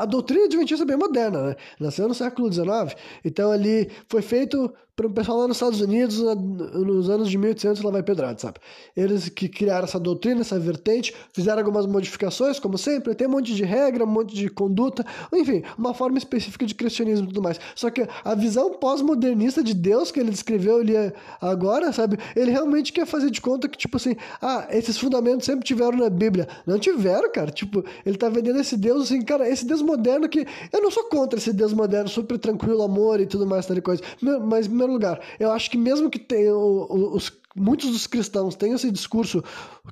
a doutrina adventista é bem moderna, né? Nasceu no século XIX, então ali foi feito para o pessoal lá nos Estados Unidos, nos anos de 1800, lá vai pedrada, sabe? Eles que criaram essa doutrina, essa vertente, fizeram algumas modificações, como sempre, tem um monte de regra, um monte de conduta, enfim, uma forma específica de cristianismo e tudo mais. Só que a visão pós-modernista de Deus que ele descreveu ali agora, sabe? Ele realmente quer fazer de conta que, tipo assim, ah, esses fundamentos sempre tiveram na Bíblia. Não tiveram, cara. Tipo, ele tá vendendo esse Deus assim, cara, esse Deus moderno que. Eu não sou contra esse Deus moderno, super tranquilo, amor e tudo mais, tal coisa. Mas, primeiro lugar, eu acho que mesmo que tenha os, muitos dos cristãos têm esse discurso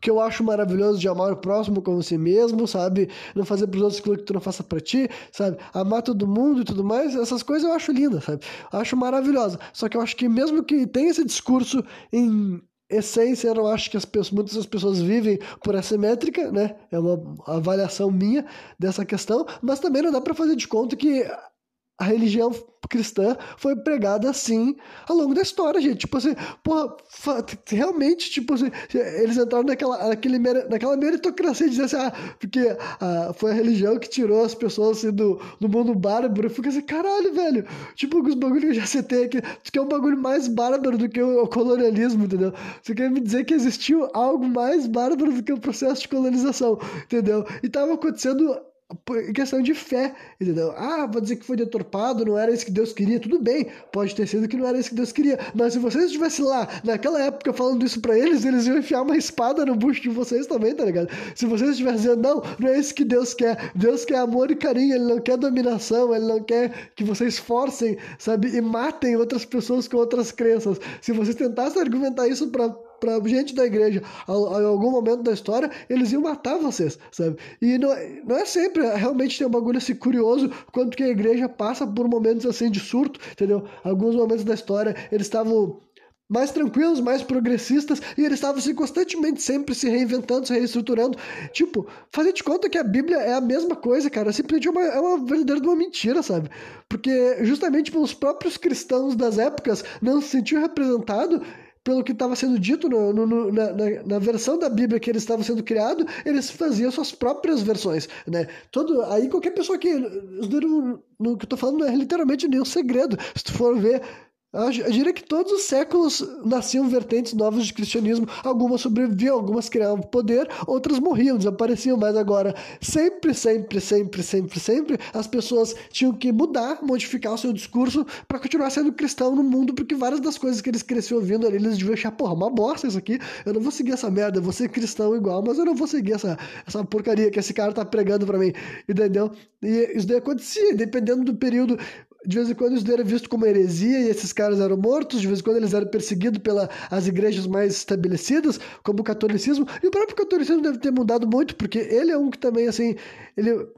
que eu acho maravilhoso de amar o próximo como si mesmo, sabe? Não fazer para os outros aquilo que tu não faça para ti, sabe? Amar todo mundo e tudo mais, essas coisas eu acho lindas, sabe? Acho maravilhosa. Só que eu acho que mesmo que tenha esse discurso em essência, eu acho que as pessoas, muitas das pessoas vivem por essa métrica, né? É uma avaliação minha dessa questão, mas também não dá para fazer de conta que a religião cristã foi pregada assim ao longo da história, gente. Tipo assim, porra, realmente, tipo assim, eles entraram naquela, naquele, naquela meritocracia de dizer assim, ah, porque ah, foi a religião que tirou as pessoas assim, do, do mundo bárbaro. Fica assim, caralho, velho. Tipo, os bagulhos que eu já citei aqui, que é um bagulho mais bárbaro do que o, o colonialismo, entendeu? Você quer me dizer que existiu algo mais bárbaro do que o processo de colonização, entendeu? E tava acontecendo questão de fé, entendeu? Ah, vou dizer que foi deturpado, não era isso que Deus queria, tudo bem, pode ter sido que não era isso que Deus queria, mas se vocês estivessem lá, naquela época, falando isso para eles, eles iam enfiar uma espada no bucho de vocês também, tá ligado? Se vocês estivessem dizendo, não, não é isso que Deus quer, Deus quer amor e carinho, Ele não quer dominação, Ele não quer que vocês forcem, sabe, e matem outras pessoas com outras crenças. Se vocês tentassem argumentar isso para para gente da igreja em algum momento da história, eles iam matar vocês, sabe? E não, não é sempre, realmente tem um bagulho assim curioso quanto que a igreja passa por momentos assim de surto, entendeu? Alguns momentos da história eles estavam mais tranquilos, mais progressistas, e eles estavam assim, constantemente sempre se reinventando, se reestruturando. Tipo, fazer de conta que a Bíblia é a mesma coisa, cara, simplesmente é uma, é uma verdadeira uma mentira, sabe? Porque justamente pelos próprios cristãos das épocas não se sentiam representados pelo que estava sendo dito no, no, no, na, na, versão da Bíblia que eles estavam sendo criado, eles faziam suas próprias versões, né? Todo, aí qualquer pessoa que no, que eu tô falando não é literalmente nenhum segredo. Se tu for ver eu diria que todos os séculos nasciam vertentes novas de cristianismo. Algumas sobreviviam, algumas criavam poder, outras morriam, desapareciam. Mas agora, sempre, sempre, sempre, sempre, sempre, as pessoas tinham que mudar, modificar o seu discurso para continuar sendo cristão no mundo, porque várias das coisas que eles cresciam ouvindo ali, eles deviam achar, porra, uma bosta isso aqui. Eu não vou seguir essa merda, eu vou ser cristão igual, mas eu não vou seguir essa, essa porcaria que esse cara tá pregando para mim, entendeu? E isso daí acontecia, dependendo do período de vez em quando isso era visto como heresia e esses caras eram mortos, de vez em quando eles eram perseguidos pelas igrejas mais estabelecidas, como o catolicismo, e o próprio catolicismo deve ter mudado muito, porque ele é um que também, assim, ele...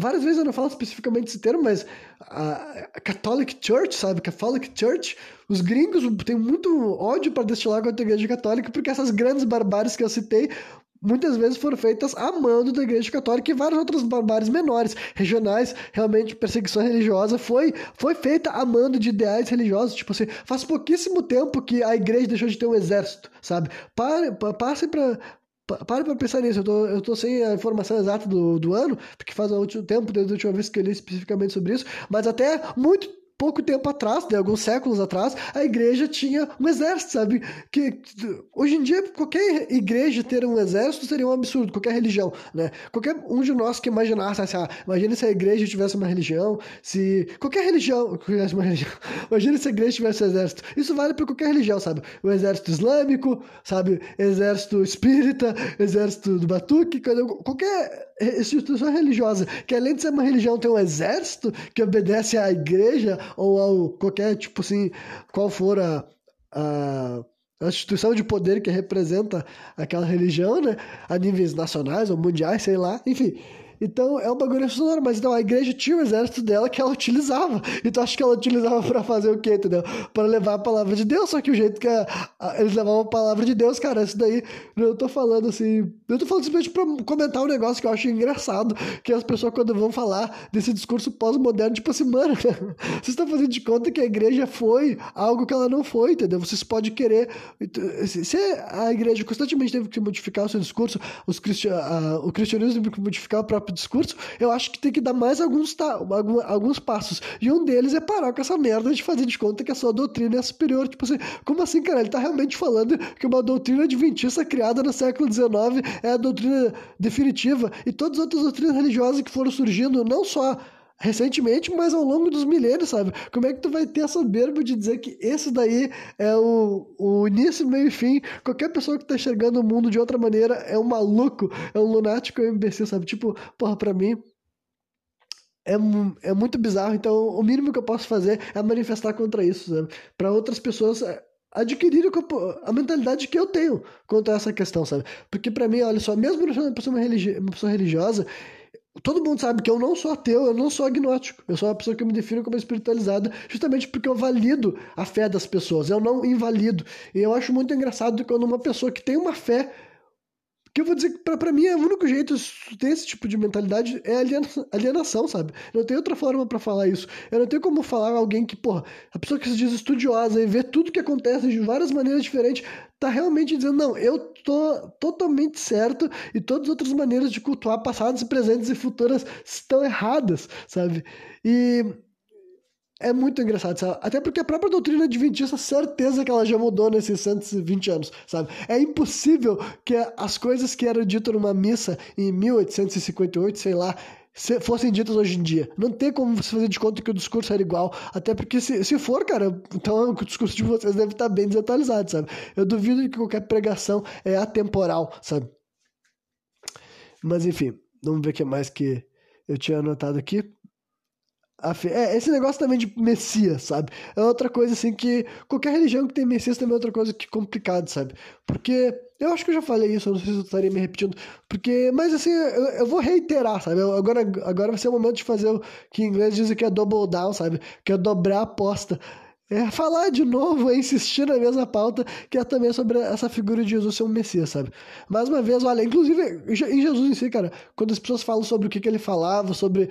Várias vezes eu não falo especificamente esse termo, mas a Catholic Church, sabe? Catholic Church, os gringos têm muito ódio para destilar contra a igreja católica, porque essas grandes barbáries que eu citei muitas vezes foram feitas a mando da Igreja Católica e várias outras barbáries menores, regionais, realmente perseguição religiosa foi, foi feita a mando de ideais religiosos, tipo assim, faz pouquíssimo tempo que a igreja deixou de ter um exército, sabe? Pare, passe para Pare para pensar nisso, eu tô, eu tô sem a informação exata do, do ano, porque faz um tempo desde a última vez que eu li especificamente sobre isso, mas até muito pouco tempo atrás, de alguns séculos atrás, a igreja tinha um exército, sabe? Que hoje em dia qualquer igreja ter um exército seria um absurdo, qualquer religião, né? Qualquer um de nós que imaginasse, assim, ah, imagine se a igreja tivesse uma religião, se qualquer religião tivesse uma religião, se a igreja tivesse um exército. Isso vale para qualquer religião, sabe? O exército islâmico, sabe? Exército espírita, exército do batuque, qualquer instituição religiosa que além de ser uma religião tem um exército que obedece à igreja ou ao qualquer tipo assim, qual for a, a, a instituição de poder que representa aquela religião, né? A níveis nacionais ou mundiais, sei lá, enfim. Então é um bagulho assustador, mas então a igreja tinha um exército dela que ela utilizava. Então acho que ela utilizava para fazer o quê, entendeu? Para levar a palavra de Deus, só que o jeito que a, a, eles levavam a palavra de Deus, cara, isso daí eu tô falando assim. Eu tô falando simplesmente pra comentar um negócio que eu acho engraçado, que as pessoas quando vão falar desse discurso pós-moderno, tipo assim, mano, vocês estão fazendo de conta que a igreja foi algo que ela não foi, entendeu? Vocês podem querer. Se a igreja constantemente teve que modificar o seu discurso, os cristi a, o cristianismo teve que modificar o próprio discurso, eu acho que tem que dar mais alguns, tá, alguns passos. E um deles é parar com essa merda de fazer de conta que a sua doutrina é superior. Tipo assim, como assim, cara? Ele tá realmente falando que uma doutrina adventista criada no século XIX é a doutrina definitiva e todas as outras doutrinas religiosas que foram surgindo, não só recentemente, mas ao longo dos milênios, sabe? Como é que tu vai ter a soberba de dizer que esse daí é o, o início, meio e fim? Qualquer pessoa que tá enxergando o mundo de outra maneira é um maluco, é um lunático, é um imbecil, sabe? Tipo, porra, pra mim, é, é muito bizarro. Então, o mínimo que eu posso fazer é manifestar contra isso, sabe? Para outras pessoas é, adquirirem a mentalidade que eu tenho contra essa questão, sabe? Porque para mim, olha só, mesmo sendo uma pessoa religiosa, todo mundo sabe que eu não sou ateu, eu não sou agnóstico. Eu sou uma pessoa que me defino como espiritualizada, justamente porque eu valido a fé das pessoas, eu não invalido. E eu acho muito engraçado quando uma pessoa que tem uma fé que eu vou dizer que pra, pra mim é o único jeito de ter esse tipo de mentalidade é alienação, sabe? Não tem outra forma para falar isso. Eu não tenho como falar alguém que, porra, a pessoa que se diz estudiosa e vê tudo que acontece de várias maneiras diferentes, tá realmente dizendo, não, eu tô totalmente certo e todas as outras maneiras de cultuar passados, presentes e futuras estão erradas, sabe? E é muito engraçado, sabe? Até porque a própria doutrina adventista, certeza que ela já mudou nesses 120 anos, sabe? É impossível que as coisas que eram ditas numa missa em 1858, sei lá, fossem ditas hoje em dia. Não tem como você fazer de conta que o discurso era igual. Até porque, se, se for, cara, então o discurso de vocês deve estar bem desatualizado, sabe? Eu duvido que qualquer pregação é atemporal, sabe? Mas enfim, vamos ver o que mais que eu tinha anotado aqui. É, esse negócio também de Messias, sabe? É outra coisa assim que. Qualquer religião que tem Messias também é outra coisa que complicado, sabe? Porque. Eu acho que eu já falei isso, eu não sei se eu estaria me repetindo. Porque. Mas assim, eu, eu vou reiterar, sabe? Eu, agora, agora vai ser o momento de fazer o que em inglês dizem que é double down, sabe? Que é dobrar a aposta. É falar de novo, é insistir na mesma pauta, que é também sobre essa figura de Jesus ser um Messias, sabe? Mais uma vez, olha, inclusive em Jesus em si, cara, quando as pessoas falam sobre o que, que ele falava, sobre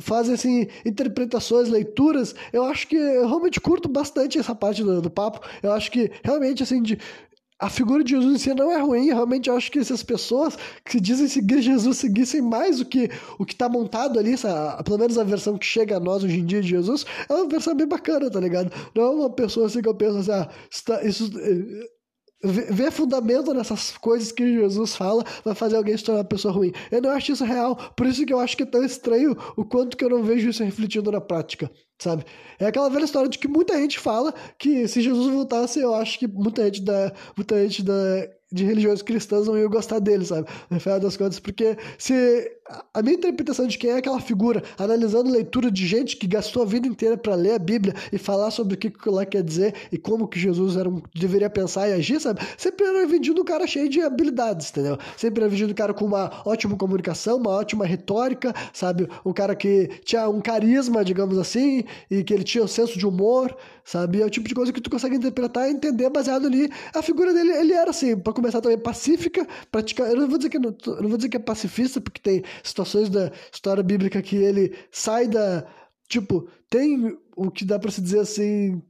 fazem assim, interpretações, leituras. Eu acho que eu realmente curto bastante essa parte do, do papo. Eu acho que realmente assim, de, a figura de Jesus em si não é ruim, eu realmente acho que essas pessoas que se dizem seguir Jesus seguissem mais o que o que está montado ali, essa, pelo menos a versão que chega a nós hoje em dia de Jesus, é uma versão bem bacana, tá ligado? Não é uma pessoa assim que eu penso assim, ah, isso, ver fundamento nessas coisas que Jesus fala vai fazer alguém se tornar uma pessoa ruim. Eu não acho isso real, por isso que eu acho que é tão estranho o quanto que eu não vejo isso refletindo na prática, sabe? É aquela velha história de que muita gente fala que se Jesus voltasse, eu acho que muita gente da muita gente da de religiões cristãs não iam gostar dele, sabe? No final das contas, porque se a minha interpretação de quem é aquela figura, analisando leitura de gente que gastou a vida inteira para ler a Bíblia e falar sobre o que lá quer dizer e como que Jesus era um, deveria pensar e agir, sabe? Sempre era vendido um cara cheio de habilidades, entendeu? Sempre era vendido um cara com uma ótima comunicação, uma ótima retórica, sabe? Um cara que tinha um carisma, digamos assim, e que ele tinha um senso de humor, sabe? É o tipo de coisa que tu consegue interpretar e entender baseado ali. A figura dele, ele era assim, para começar também pacífica, praticar. Eu não vou dizer que não, não vou dizer que é pacifista, porque tem situações da história bíblica que ele sai da Tipo, tem o que dá para se dizer assim,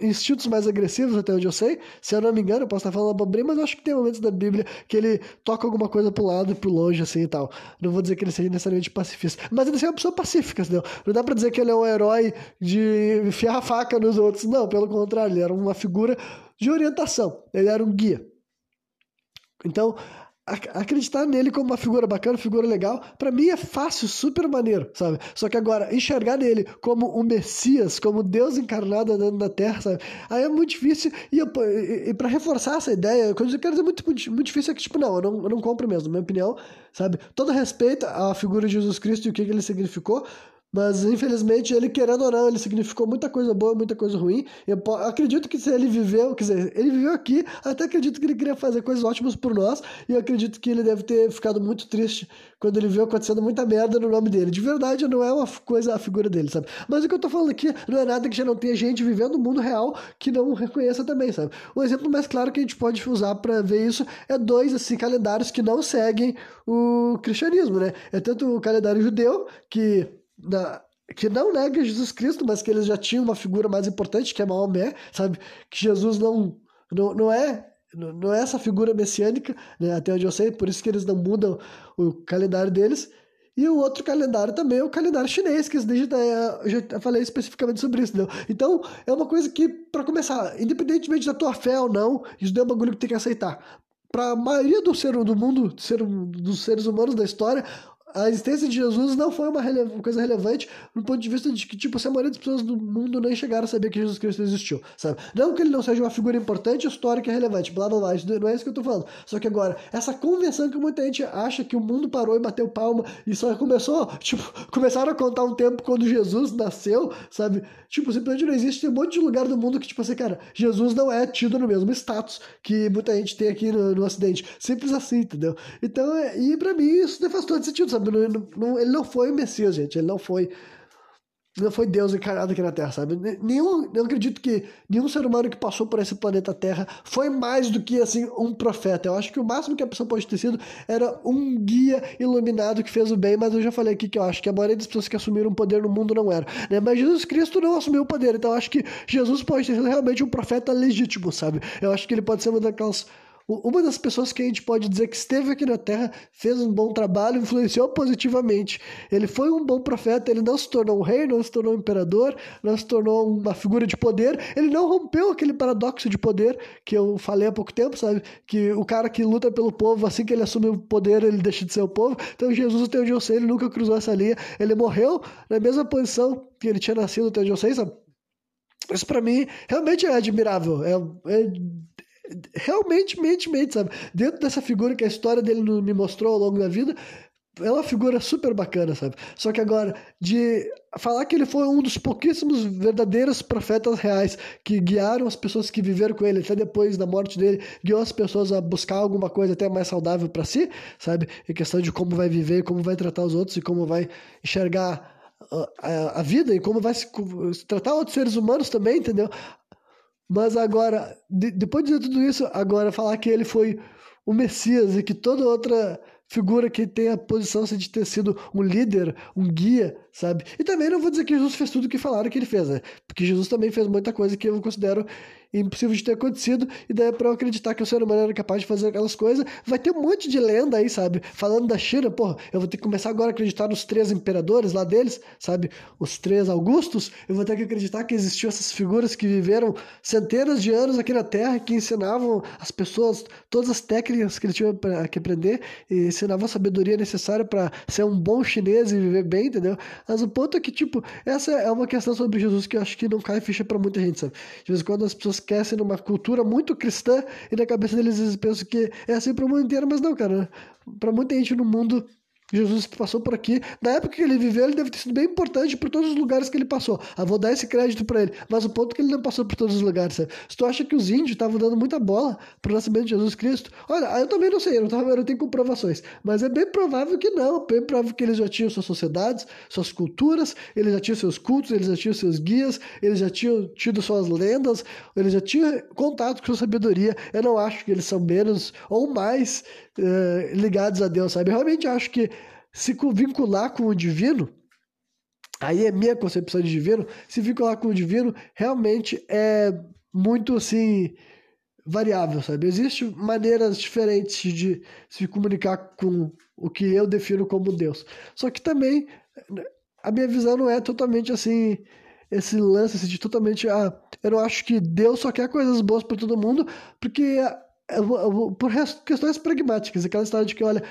instintos mais agressivos, até onde eu sei. Se eu não me engano, eu posso estar falando abobrinha, mas acho que tem momentos da Bíblia que ele toca alguma coisa pro lado e pro longe, assim e tal. Não vou dizer que ele seja necessariamente pacifista, mas ele é uma pessoa pacífica, entendeu? Não dá pra dizer que ele é um herói de enfiar a faca nos outros. Não, pelo contrário, ele era uma figura de orientação, ele era um guia. Então, acreditar nele como uma figura bacana, figura legal, para mim é fácil, super maneiro, sabe? Só que agora, enxergar nele como um Messias, como Deus encarnado andando na Terra, sabe? Aí é muito difícil, e, e, e para reforçar essa ideia, o que eu quero dizer muito, muito, muito difícil é que, tipo, não, eu não, eu não compro mesmo, na minha opinião, sabe? Todo respeito à figura de Jesus Cristo e o que, que ele significou, Mas, infelizmente, ele, querendo ou não, ele significou muita coisa boa, muita coisa ruim. Eu acredito que se ele viveu, quer dizer, ele viveu aqui, até acredito que ele queria fazer coisas ótimas por nós, e eu acredito que ele deve ter ficado muito triste quando ele viu acontecendo muita merda no nome dele. De verdade, não é uma coisa a figura dele, sabe? Mas o que eu tô falando aqui não é nada que já não tenha gente vivendo no mundo real que não reconheça também, sabe? Um exemplo mais claro que a gente pode usar para ver isso é dois, assim, calendários que não seguem o cristianismo, né? É tanto o calendário judeu, que que não nega Jesus Cristo, mas que eles já tinham uma figura mais importante, que é Maomé, sabe? Que Jesus não, não, não é não é essa figura messiânica, né? até onde eu sei, por isso que eles não mudam o calendário deles. E o outro calendário também é o calendário chinês, que eu já falei especificamente sobre isso, entendeu? Então, é uma coisa que, para começar, independentemente da tua fé ou não, isso é um bagulho que tem que aceitar. Para a maioria do, ser, do mundo, ser, dos seres humanos da história, a existência de Jesus não foi uma, coisa relevante no ponto de vista de que, tipo, se a maioria das pessoas do mundo nem chegaram a saber que Jesus Cristo existiu, sabe? Não que ele não seja uma figura importante, histórica e relevante, blá blá blá, não é isso que eu tô falando. Só que agora, essa convenção que muita gente acha que o mundo parou e bateu palma e só começou, tipo, começaram a contar um tempo quando Jesus nasceu, sabe? Tipo, simplesmente não existe. Tem um monte de lugar do mundo que, tipo assim, cara, Jesus não é tido no mesmo status que muita gente tem aqui no, no Ocidente. Simples assim, entendeu? Então, é, e pra mim isso faz todo sentido, sabe? Não, não, ele não foi o Messias, gente. Ele não foi. Não foi Deus encarnado aqui na Terra, sabe? Nenhum, eu acredito que nenhum ser humano que passou por esse planeta Terra foi mais do que, assim, um profeta. Eu acho que o máximo que a pessoa pode ter sido era um guia iluminado que fez o bem, mas eu já falei aqui que eu acho que a maioria das pessoas que assumiram poder no mundo não era. Né? Mas Jesus Cristo não assumiu o poder, então eu acho que Jesus pode ter sido realmente um profeta legítimo, sabe? Eu acho que ele pode ser uma daquelas uma das pessoas que a gente pode dizer que esteve aqui na Terra, fez um bom trabalho, influenciou positivamente. Ele foi um bom profeta, ele não se tornou um rei, não se tornou um imperador, não se tornou uma figura de poder, ele não rompeu aquele paradoxo de poder que eu falei há pouco tempo, sabe? Que o cara que luta pelo povo, assim que ele assume o poder, ele deixa de ser o povo. Então Jesus, até onde eu sei, ele nunca cruzou essa linha. Ele morreu na mesma posição que ele tinha nascido, até onde eu sei, sabe? Isso para mim realmente é admirável. É, é realmente, mente, mente, sabe? Dentro dessa figura que a história dele me mostrou ao longo da vida, é uma figura super bacana, sabe? Só que agora, de falar que ele foi um dos pouquíssimos verdadeiros profetas reais que guiaram as pessoas que viveram com ele até depois da morte dele, guiou as pessoas a buscar alguma coisa até mais saudável para si, sabe? Em questão de como vai viver, como vai tratar os outros e como vai enxergar a, a, vida e como vai se, se tratar outros seres humanos também, entendeu? Mas agora, de, depois de tudo isso, agora falar que ele foi o Messias e que toda outra figura que tem a posição de ter sido um líder, um guia, sabe? E também não vou dizer que Jesus fez tudo o que falaram que ele fez, né? Porque Jesus também fez muita coisa que eu considero impossível de ter acontecido, e daí para eu acreditar que o ser humano era capaz de fazer aquelas coisas, vai ter um monte de lenda aí, sabe? Falando da China, porra, eu vou ter que começar agora a acreditar nos três imperadores lá deles, sabe? Os três Augustos, eu vou ter que acreditar que existiam essas figuras que viveram centenas de anos aqui na Terra, que ensinavam as pessoas todas as técnicas que eles tinham que aprender, e ensinavam a sabedoria necessária para ser um bom chinês e viver bem, entendeu? Mas o ponto é que, tipo, essa é uma questão sobre Jesus que eu acho que não cai ficha para muita gente, sabe? De vez em quando as pessoas esquecem numa cultura muito cristã e na cabeça deles eles pensam que é assim para o mundo inteiro, mas não, cara. Para muita gente no mundo Jesus passou por aqui. Na época que ele viveu, ele deve ter sido bem importante por todos os lugares que ele passou. Ah, vou dar esse crédito para ele. Mas o ponto é que ele não passou por todos os lugares. Sabe? Se tu acha que os índios estavam dando muita bola pro nascimento de Jesus Cristo, olha, eu também não sei, eu não, tava, eu não tenho comprovações. Mas é bem provável que não. Bem provável que eles já tinham suas sociedades, suas culturas, eles já tinham seus cultos, eles já tinham seus guias, eles já tinham tido suas lendas, eles já tinham contato com sua sabedoria. Eu não acho que eles são menos ou mais uh, ligados a Deus, sabe? Eu realmente acho que se vincular com o divino, aí é minha concepção de divino, se vincular com o divino realmente é muito assim variável, sabe? Existem maneiras diferentes de se comunicar com o que eu defino como Deus. Só que também a minha visão não é totalmente assim esse lance assim, de totalmente ah, eu não acho que Deus só quer coisas boas para todo mundo, porque por questões pragmáticas, aquela história de que olha,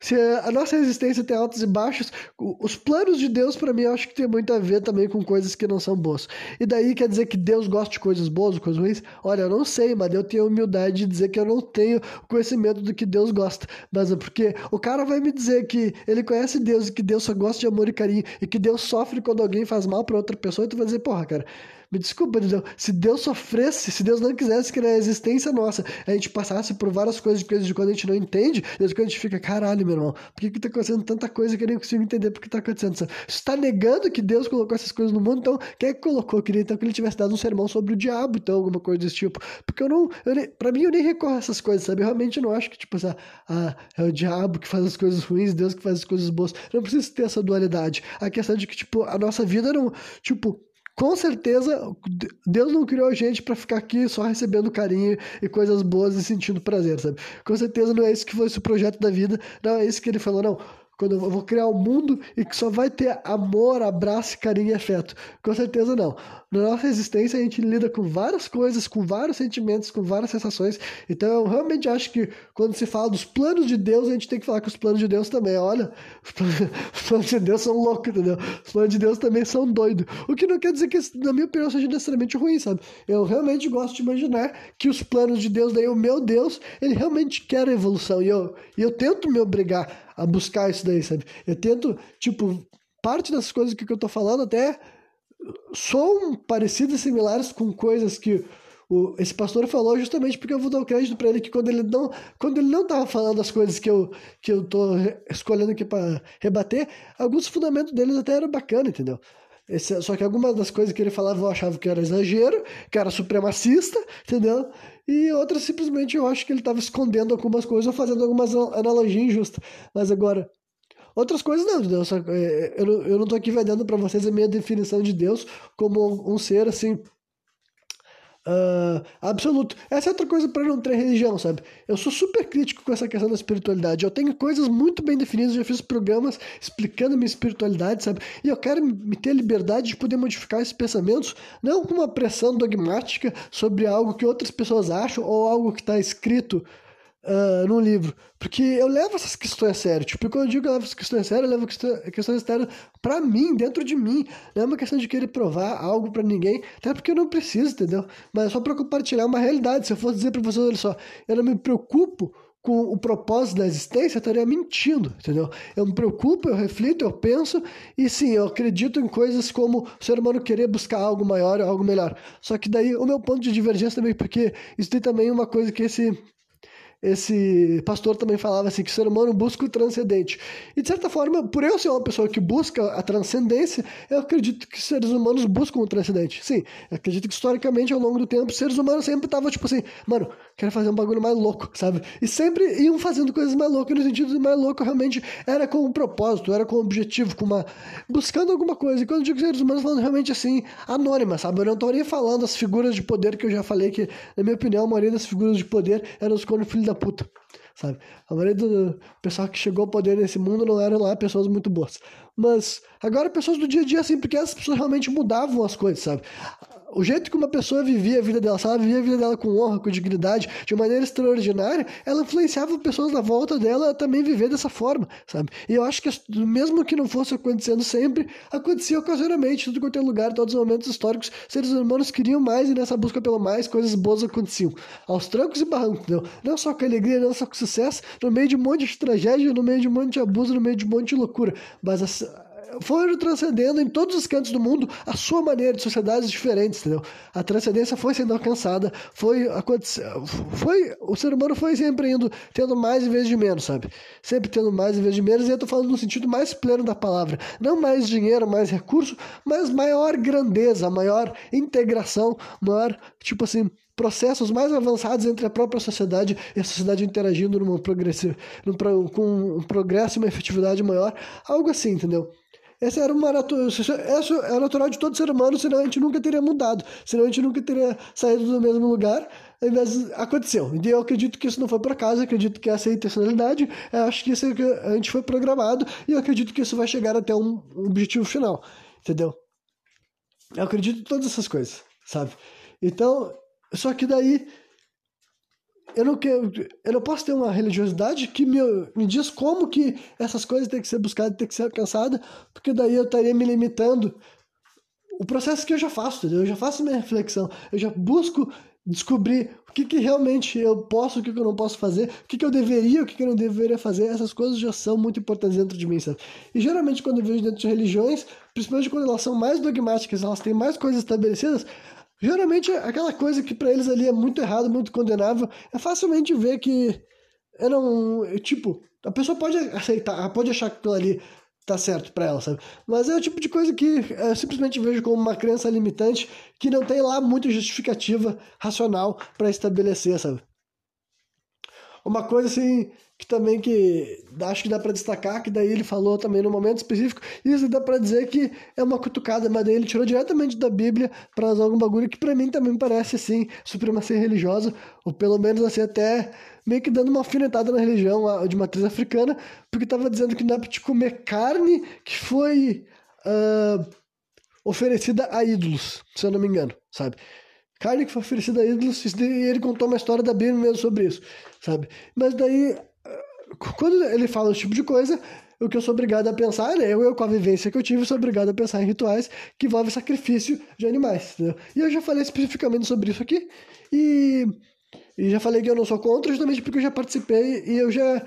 se a nossa existência tem altos e baixos, os planos de Deus, para mim, eu acho que tem muito a ver também com coisas que não são boas. E daí quer dizer que Deus gosta de coisas boas ou coisas ruins? Olha, eu não sei, mas eu tenho a humildade de dizer que eu não tenho conhecimento do que Deus gosta. Mas é porque o cara vai me dizer que ele conhece Deus e que Deus só gosta de amor e carinho e que Deus sofre quando alguém faz mal para outra pessoa, e tu vai dizer, porra, cara, me desculpa, Deus. Se Deus sofresse, se Deus não quisesse que na existência nossa a gente passasse por várias coisas de coisas de quando a gente não entende, Deus quando a gente fica, caralho, meu irmão, por que, que tá acontecendo tanta coisa que eu nem consigo entender por que tá acontecendo? Você está negando que Deus colocou essas coisas no mundo, então quem é que colocou? Eu queria então que ele tivesse dado um sermão sobre o diabo, então, alguma coisa desse tipo. Porque eu não. Eu nem, pra mim, eu nem recorro a essas coisas, sabe? Eu realmente não acho que, tipo, assim, ah, é o diabo que faz as coisas ruins, Deus que faz as coisas boas. Não precisa ter essa dualidade. A questão de que, tipo, a nossa vida não. Tipo, com certeza, Deus não criou a gente para ficar aqui só recebendo carinho e coisas boas e sentindo prazer, sabe? Com certeza não é isso que foi esse projeto da vida, não é isso que ele falou, não quando eu vou criar um mundo e que só vai ter amor, abraço, carinho e afeto. Com certeza não. Na nossa existência a gente lida com várias coisas, com vários sentimentos, com várias sensações. Então eu realmente acho que quando se fala dos planos de Deus, a gente tem que falar que os planos de Deus também. Olha, os planos de Deus são loucos, entendeu? Os planos de Deus também são doidos. O que não quer dizer que, na minha opinião, seja necessariamente ruim, sabe? Eu realmente gosto de imaginar que os planos de Deus, daí o meu Deus, ele realmente quer evolução. E eu, e eu tento me obrigar a buscar isso daí, sabe? Eu tento, tipo, parte das coisas que eu tô falando até são parecidas, similares com coisas que o, esse pastor falou justamente porque eu vou dar o crédito para ele que quando ele não quando ele não estava falando as coisas que eu que eu tô escolhendo aqui para rebater alguns fundamentos deles até eram bacana entendeu esse, só que algumas das coisas que ele falava eu achava que era exagero que era supremacista entendeu e outras simplesmente eu acho que ele estava escondendo algumas coisas ou fazendo algumas analogias injustas. Mas agora, outras coisas não, Deus. É, eu, não, eu não tô aqui vendendo para vocês a minha definição de Deus como um ser assim uh, absoluto. Essa é outra coisa para não ter religião, sabe? Eu sou super crítico com essa questão da espiritualidade. Eu tenho coisas muito bem definidas, já fiz programas explicando minha espiritualidade, sabe? E eu quero me ter liberdade de poder modificar esses pensamentos, não com uma pressão dogmática sobre algo que outras pessoas acham ou algo que está escrito uh, num livro. Porque eu levo essas questões a sério. Tipo, quando eu digo que eu levo essas questões a sério, eu levo questões sério pra mim, dentro de mim. Não é uma questão de querer provar algo para ninguém, até porque eu não preciso, entendeu? Mas é só pra compartilhar uma realidade. Se eu fosse dizer pra vocês, olha só, eu não me preocupo com o propósito da existência, eu estaria mentindo, entendeu? Eu me preocupo, eu reflito, eu penso, e sim, eu acredito em coisas como o ser humano querer buscar algo maior, algo melhor. Só que daí o meu ponto de divergência também, porque isso tem também uma coisa que esse esse pastor também falava assim que o ser humano busca o transcendente. E de certa forma, por eu ser uma pessoa que busca a transcendência, eu acredito que seres humanos buscam o transcendente. Sim, acredito que historicamente ao longo do tempo, seres humanos sempre estavam tipo assim, mano, quero fazer um bagulho mais louco, sabe? E sempre iam fazendo coisas mais loucas, no sentido de mais louco realmente era com um propósito, era com um objetivo, com uma buscando alguma coisa. E quando eu digo seres humanos, falando realmente assim, anônima, sabe? Eu não estou nem falando as figuras de poder que eu já falei que, na minha opinião, a maioria das figuras de poder eram os quando filhos da puta, sabe? A maioria do pessoal que chegou ao poder nesse mundo não eram lá pessoas muito boas. Mas agora pessoas do dia a dia, assim, porque as pessoas realmente mudavam as coisas, sabe? O jeito que uma pessoa vivia a vida dela, se ela vivia a vida dela com honra, com dignidade, de maneira extraordinária, ela influenciava pessoas na volta dela a também viver dessa forma, sabe? E eu acho que mesmo que não fosse acontecendo sempre, acontecia ocasionalmente, tudo quanto é lugar, todos os momentos históricos, seres humanos queriam mais e nessa busca pelo mais, coisas boas aconteciam. Aos trancos e barrancos, não, não só com alegria, não só com sucesso, no meio de um monte de tragédia, no meio de um monte de abuso, no meio de um monte de loucura, mas foram transcendendo em todos os cantos do mundo a sua maneira de sociedades diferentes, entendeu? A transcendência foi sendo alcançada, foi foi o ser humano foi sempre indo tendo mais em vez de menos, sabe? Sempre tendo mais em vez de menos, e eu tô falando no sentido mais pleno da palavra, não mais dinheiro, mais recurso, mas maior grandeza, maior integração, maior, tipo assim, processos mais avançados entre a própria sociedade e a sociedade interagindo numa progressiva, num, com um progresso e uma efetividade maior, algo assim, entendeu? Essa era uma essa é natural de todo ser humano, senão a gente nunca teria mudado, senão a gente nunca teria saído do mesmo lugar. Mas aconteceu. E eu acredito que isso não foi por acaso, acredito que essa é a intencionalidade, eu acho que isso é que a gente foi programado e eu acredito que isso vai chegar até um objetivo final, entendeu? Eu acredito em todas essas coisas, sabe? Então, só que daí eu não, quero, eu não posso ter uma religiosidade que me, me diz como que essas coisas têm que ser buscadas, têm que ser alcançadas, porque daí eu estaria me limitando. O processo que eu já faço, entendeu? Eu já faço minha reflexão, eu já busco descobrir o que, que realmente eu posso, o que, que eu não posso fazer, o que, que eu deveria, o que, que eu não deveria fazer. Essas coisas já são muito importantes dentro de mim, sabe? E geralmente quando eu vejo dentro de religiões, principalmente quando elas são mais dogmáticas, elas têm mais coisas estabelecidas, Geralmente, aquela coisa que para eles ali é muito errado, muito condenável, é facilmente ver que eu não. Tipo, a pessoa pode aceitar, pode achar que aquilo ali tá certo para ela, sabe? Mas é o tipo de coisa que eu simplesmente vejo como uma crença limitante que não tem lá muita justificativa racional para estabelecer, sabe? Uma coisa assim que também que acho que dá para destacar, que daí ele falou também no momento específico, isso dá para dizer que é uma cutucada, mas daí ele tirou diretamente da Bíblia para usar algum bagulho que para mim também parece assim, supremacia religiosa, ou pelo menos assim até meio que dando uma alfinetada na religião de matriz africana, porque estava dizendo que não é para te comer carne que foi uh, oferecida a ídolos, se eu não me engano, sabe? Carne que foi oferecida a ídolos, e ele contou uma história da Bíblia mesmo sobre isso, sabe? Mas daí quando ele fala esse tipo de coisa, o que eu sou obrigado a pensar, né? Eu, eu com a vivência que eu tive, sou obrigado a pensar em rituais que envolvem sacrifício de animais, entendeu? E eu já falei especificamente sobre isso aqui, e, e já falei que eu não sou contra, justamente porque eu já participei e eu já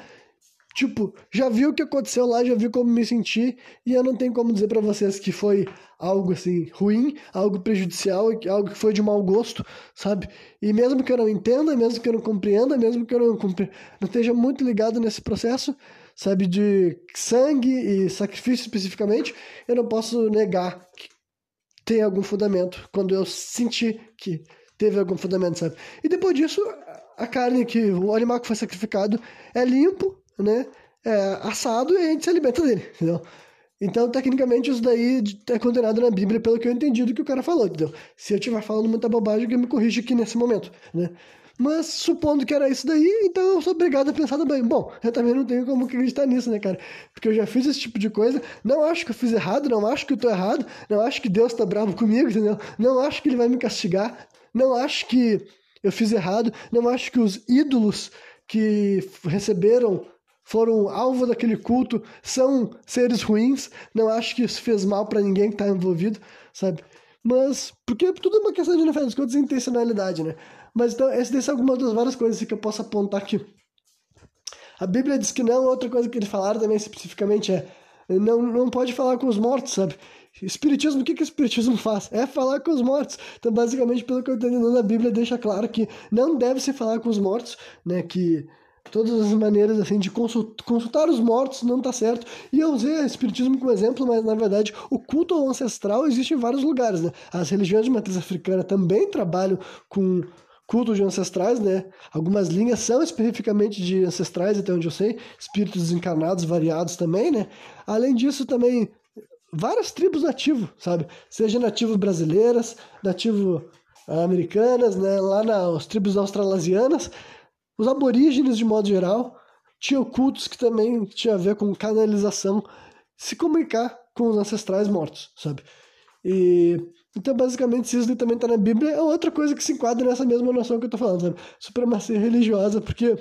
Tipo, já vi o que aconteceu lá, já vi como me senti, e eu não tenho como dizer para vocês que foi algo assim ruim, algo prejudicial, algo que foi de mau gosto, sabe? E mesmo que eu não entenda, mesmo que eu não compreenda, mesmo que eu não, compre... não esteja muito ligado nesse processo, sabe, de sangue e sacrifício especificamente, eu não posso negar que tem algum fundamento quando eu senti que teve algum fundamento, sabe? E depois disso, a carne que o animal que foi sacrificado é limpo, né, é, assado e a gente se alimenta dele, entendeu? Então, tecnicamente, isso daí é condenado na Bíblia pelo que eu entendi do que o cara falou, entendeu? Se eu estiver falando muita bobagem, que me corrija aqui nesse momento, né? Mas, supondo que era isso daí, então eu sou obrigado a pensar também. Bom, eu também não tenho como acreditar nisso, né, cara? Porque eu já fiz esse tipo de coisa, não acho que eu fiz errado, não acho que eu tô errado, não acho que Deus tá bravo comigo, entendeu? Não acho que ele vai me castigar, não acho que eu fiz errado, não acho que os ídolos que receberam foram alvo daquele culto, são seres ruins, não acho que isso fez mal para ninguém que tá envolvido, sabe? Mas, porque tudo é uma questão de, no final das contas, intencionalidade, né? Mas então, essas são algumas das várias coisas que eu posso apontar aqui. A Bíblia diz que não, outra coisa que eles falaram também especificamente é não, não pode falar com os mortos, sabe? Espiritismo, o que, que o Espiritismo faz? É falar com os mortos. Então, basicamente, pelo que eu entendo na Bíblia, deixa claro que não deve se falar com os mortos, né? Que todas as maneiras assim de consultar os mortos não está certo. E eu usei o espiritismo como exemplo, mas na verdade o culto ancestral existe em vários lugares, né? As religiões de matriz africana também trabalham com culto de ancestrais, né? Algumas linhas são especificamente de ancestrais, até onde eu sei, espíritos desencarnados variados também, né? Além disso, também várias tribos nativos, sabe? Seja nativos brasileiras, nativo americanas, né? Lá nas tribos australasianas, os aborígenes, de modo geral, tinham cultos que também tinham a ver com canalização, se comunicar com os ancestrais mortos, sabe? E então, basicamente, isso também está na Bíblia, é outra coisa que se enquadra nessa mesma noção que eu estou falando, sabe? Supremacia religiosa, porque.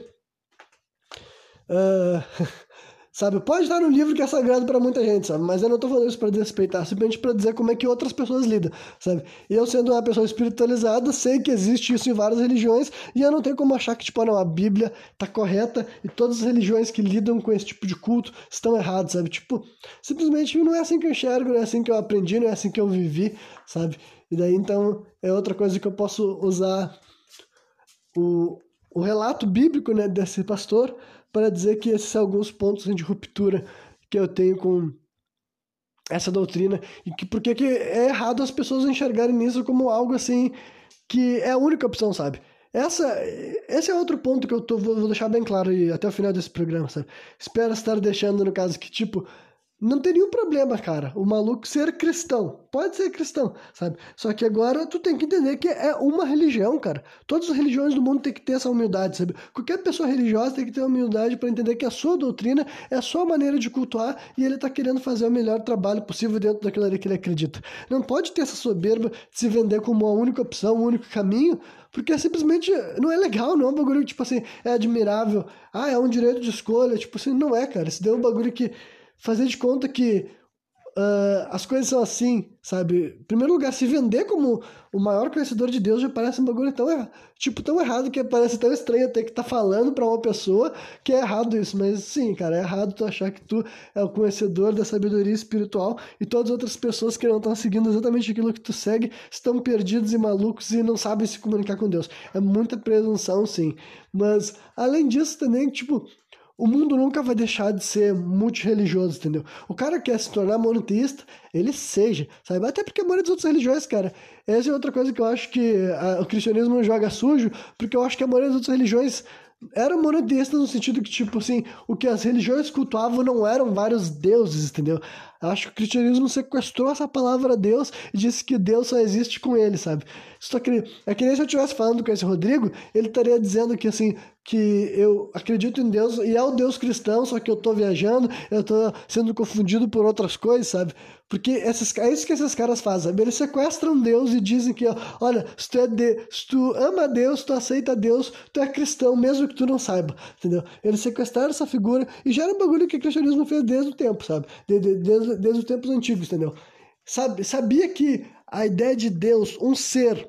Uh, Sabe? Pode estar no livro que é sagrado para muita gente, sabe? Mas eu não estou falando isso para desrespeitar, simplesmente para dizer como é que outras pessoas lidam, sabe? Eu, sendo uma pessoa espiritualizada, sei que existe isso em várias religiões e eu não tenho como achar que, tipo, não, a Bíblia está correta e todas as religiões que lidam com esse tipo de culto estão erradas, sabe? Tipo, simplesmente não é assim que eu enxergo, não é assim que eu aprendi, não é assim que eu vivi, sabe? E daí, então, é outra coisa que eu posso usar o, o relato bíblico, né, desse pastor para dizer que esses são alguns pontos de ruptura que eu tenho com essa doutrina e que porque que é errado as pessoas enxergarem nisso como algo assim que é a única opção, sabe? Essa, esse é outro ponto que eu tô, vou deixar bem claro e até o final desse programa, sabe? Espero estar deixando no caso que, tipo, não tem nenhum problema, cara, o maluco ser cristão. Pode ser cristão, sabe? Só que agora tu tem que entender que é uma religião, cara. Todas as religiões do mundo têm que ter essa humildade, sabe? Qualquer pessoa religiosa tem que ter humildade para entender que a sua doutrina é a sua maneira de cultuar e ele tá querendo fazer o melhor trabalho possível dentro daquilo ali que ele acredita. Não pode ter essa soberba de se vender como a única opção, o único caminho, porque simplesmente não é legal, não é um bagulho que, tipo assim, é admirável. Ah, é um direito de escolha. Tipo assim, não é, cara. Se deu um bagulho que fazer de conta que uh, as coisas são assim, sabe? Em primeiro lugar, se vender como o maior conhecedor de Deus já parece um bagulho tão, tipo, tão errado que parece tão estranho ter que tá falando para uma pessoa que é errado isso. Mas sim, cara, é errado tu achar que tu é o conhecedor da sabedoria espiritual e todas as outras pessoas que não estão seguindo exatamente aquilo que tu segue estão perdidos e malucos e não sabem se comunicar com Deus. É muita presunção, sim. Mas, além disso, também, tipo, o mundo nunca vai deixar de ser multireligioso, entendeu? O cara quer se tornar monoteísta, ele seja, sabe? Até porque a maioria das outras religiões, cara, essa é outra coisa que eu acho que a, o cristianismo joga sujo, porque eu acho que a maioria das outras religiões eram monoteístas no sentido que, tipo assim, o que as religiões cultuavam não eram vários deuses, entendeu? Acho que o cristianismo sequestrou essa palavra Deus e disse que Deus só existe com ele, sabe? Só que, é que nem se eu estivesse falando com esse Rodrigo, ele estaria dizendo que, assim, que eu acredito em Deus e é o Deus cristão, só que eu tô viajando, eu tô sendo confundido por outras coisas, sabe? Porque esses, é isso que esses caras fazem, sabe? Eles sequestram Deus e dizem que, olha, se tu, é de, se tu ama Deus, tu aceita Deus, tu é cristão, mesmo que tu não saiba, entendeu? Eles sequestraram essa figura e já era um bagulho que o cristianismo fez desde o tempo, sabe? Desde, desde, desde os tempos antigos, entendeu? Sabia que a ideia de Deus, um ser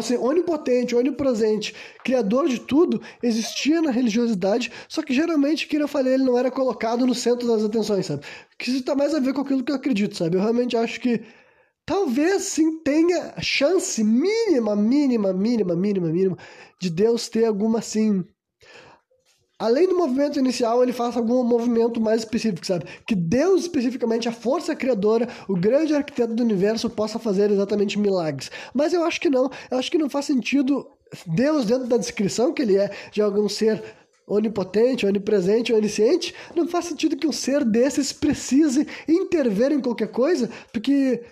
seja, onipotente, onipresente, criador de tudo, existia na religiosidade, só que geralmente, que eu falei, ele não era colocado no centro das atenções, sabe? Que isso tá mais a ver com aquilo que eu acredito, sabe? Eu realmente acho que talvez sim tenha chance mínima, mínima, mínima, mínima, mínima, de Deus ter alguma assim além do movimento inicial, ele faça algum movimento mais específico, sabe? Que Deus, especificamente, a força criadora, o grande arquiteto do universo, possa fazer exatamente milagres. Mas eu acho que não. Eu acho que não faz sentido Deus, dentro da descrição que ele é de algum ser onipotente, onipresente, onisciente, não faz sentido que um ser desses precise intervir em qualquer coisa, porque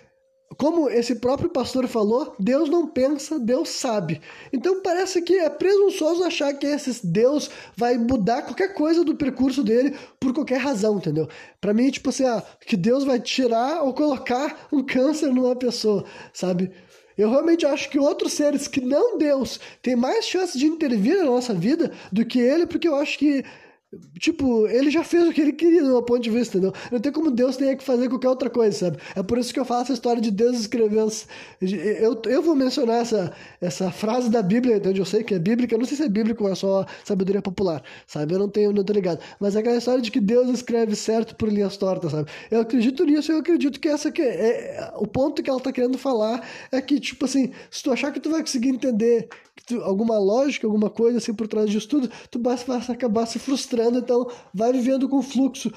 como esse próprio pastor falou, Deus não pensa, Deus sabe. Então parece que é presunçoso achar que esse Deus vai mudar qualquer coisa do percurso dele por qualquer razão, entendeu? Para mim, tipo assim, ah, que Deus vai tirar ou colocar um câncer numa pessoa, sabe? Eu realmente acho que outros seres que não Deus têm mais chance de intervir na nossa vida do que ele, porque eu acho que Tipo, ele já fez o que ele queria, do meu ponto de vista, entendeu? Não tem como Deus tenha que fazer qualquer outra coisa, sabe? É por isso que eu faço a história de Deus escrevendo. Eu, eu vou mencionar essa, essa frase da Bíblia, onde eu sei que é bíblica. Eu não sei se é bíblico ou é só sabedoria popular, sabe? Eu não tenho, não tô ligado. Mas é aquela história de que Deus escreve certo por linhas tortas, sabe? Eu acredito nisso, eu acredito que essa que é, o ponto que ela tá querendo falar é que, tipo assim, se tu achar que tu vai conseguir entender tu, alguma lógica, alguma coisa assim por trás disso tudo, tu vai acabar se frustrando, então vai vivendo com fluxo.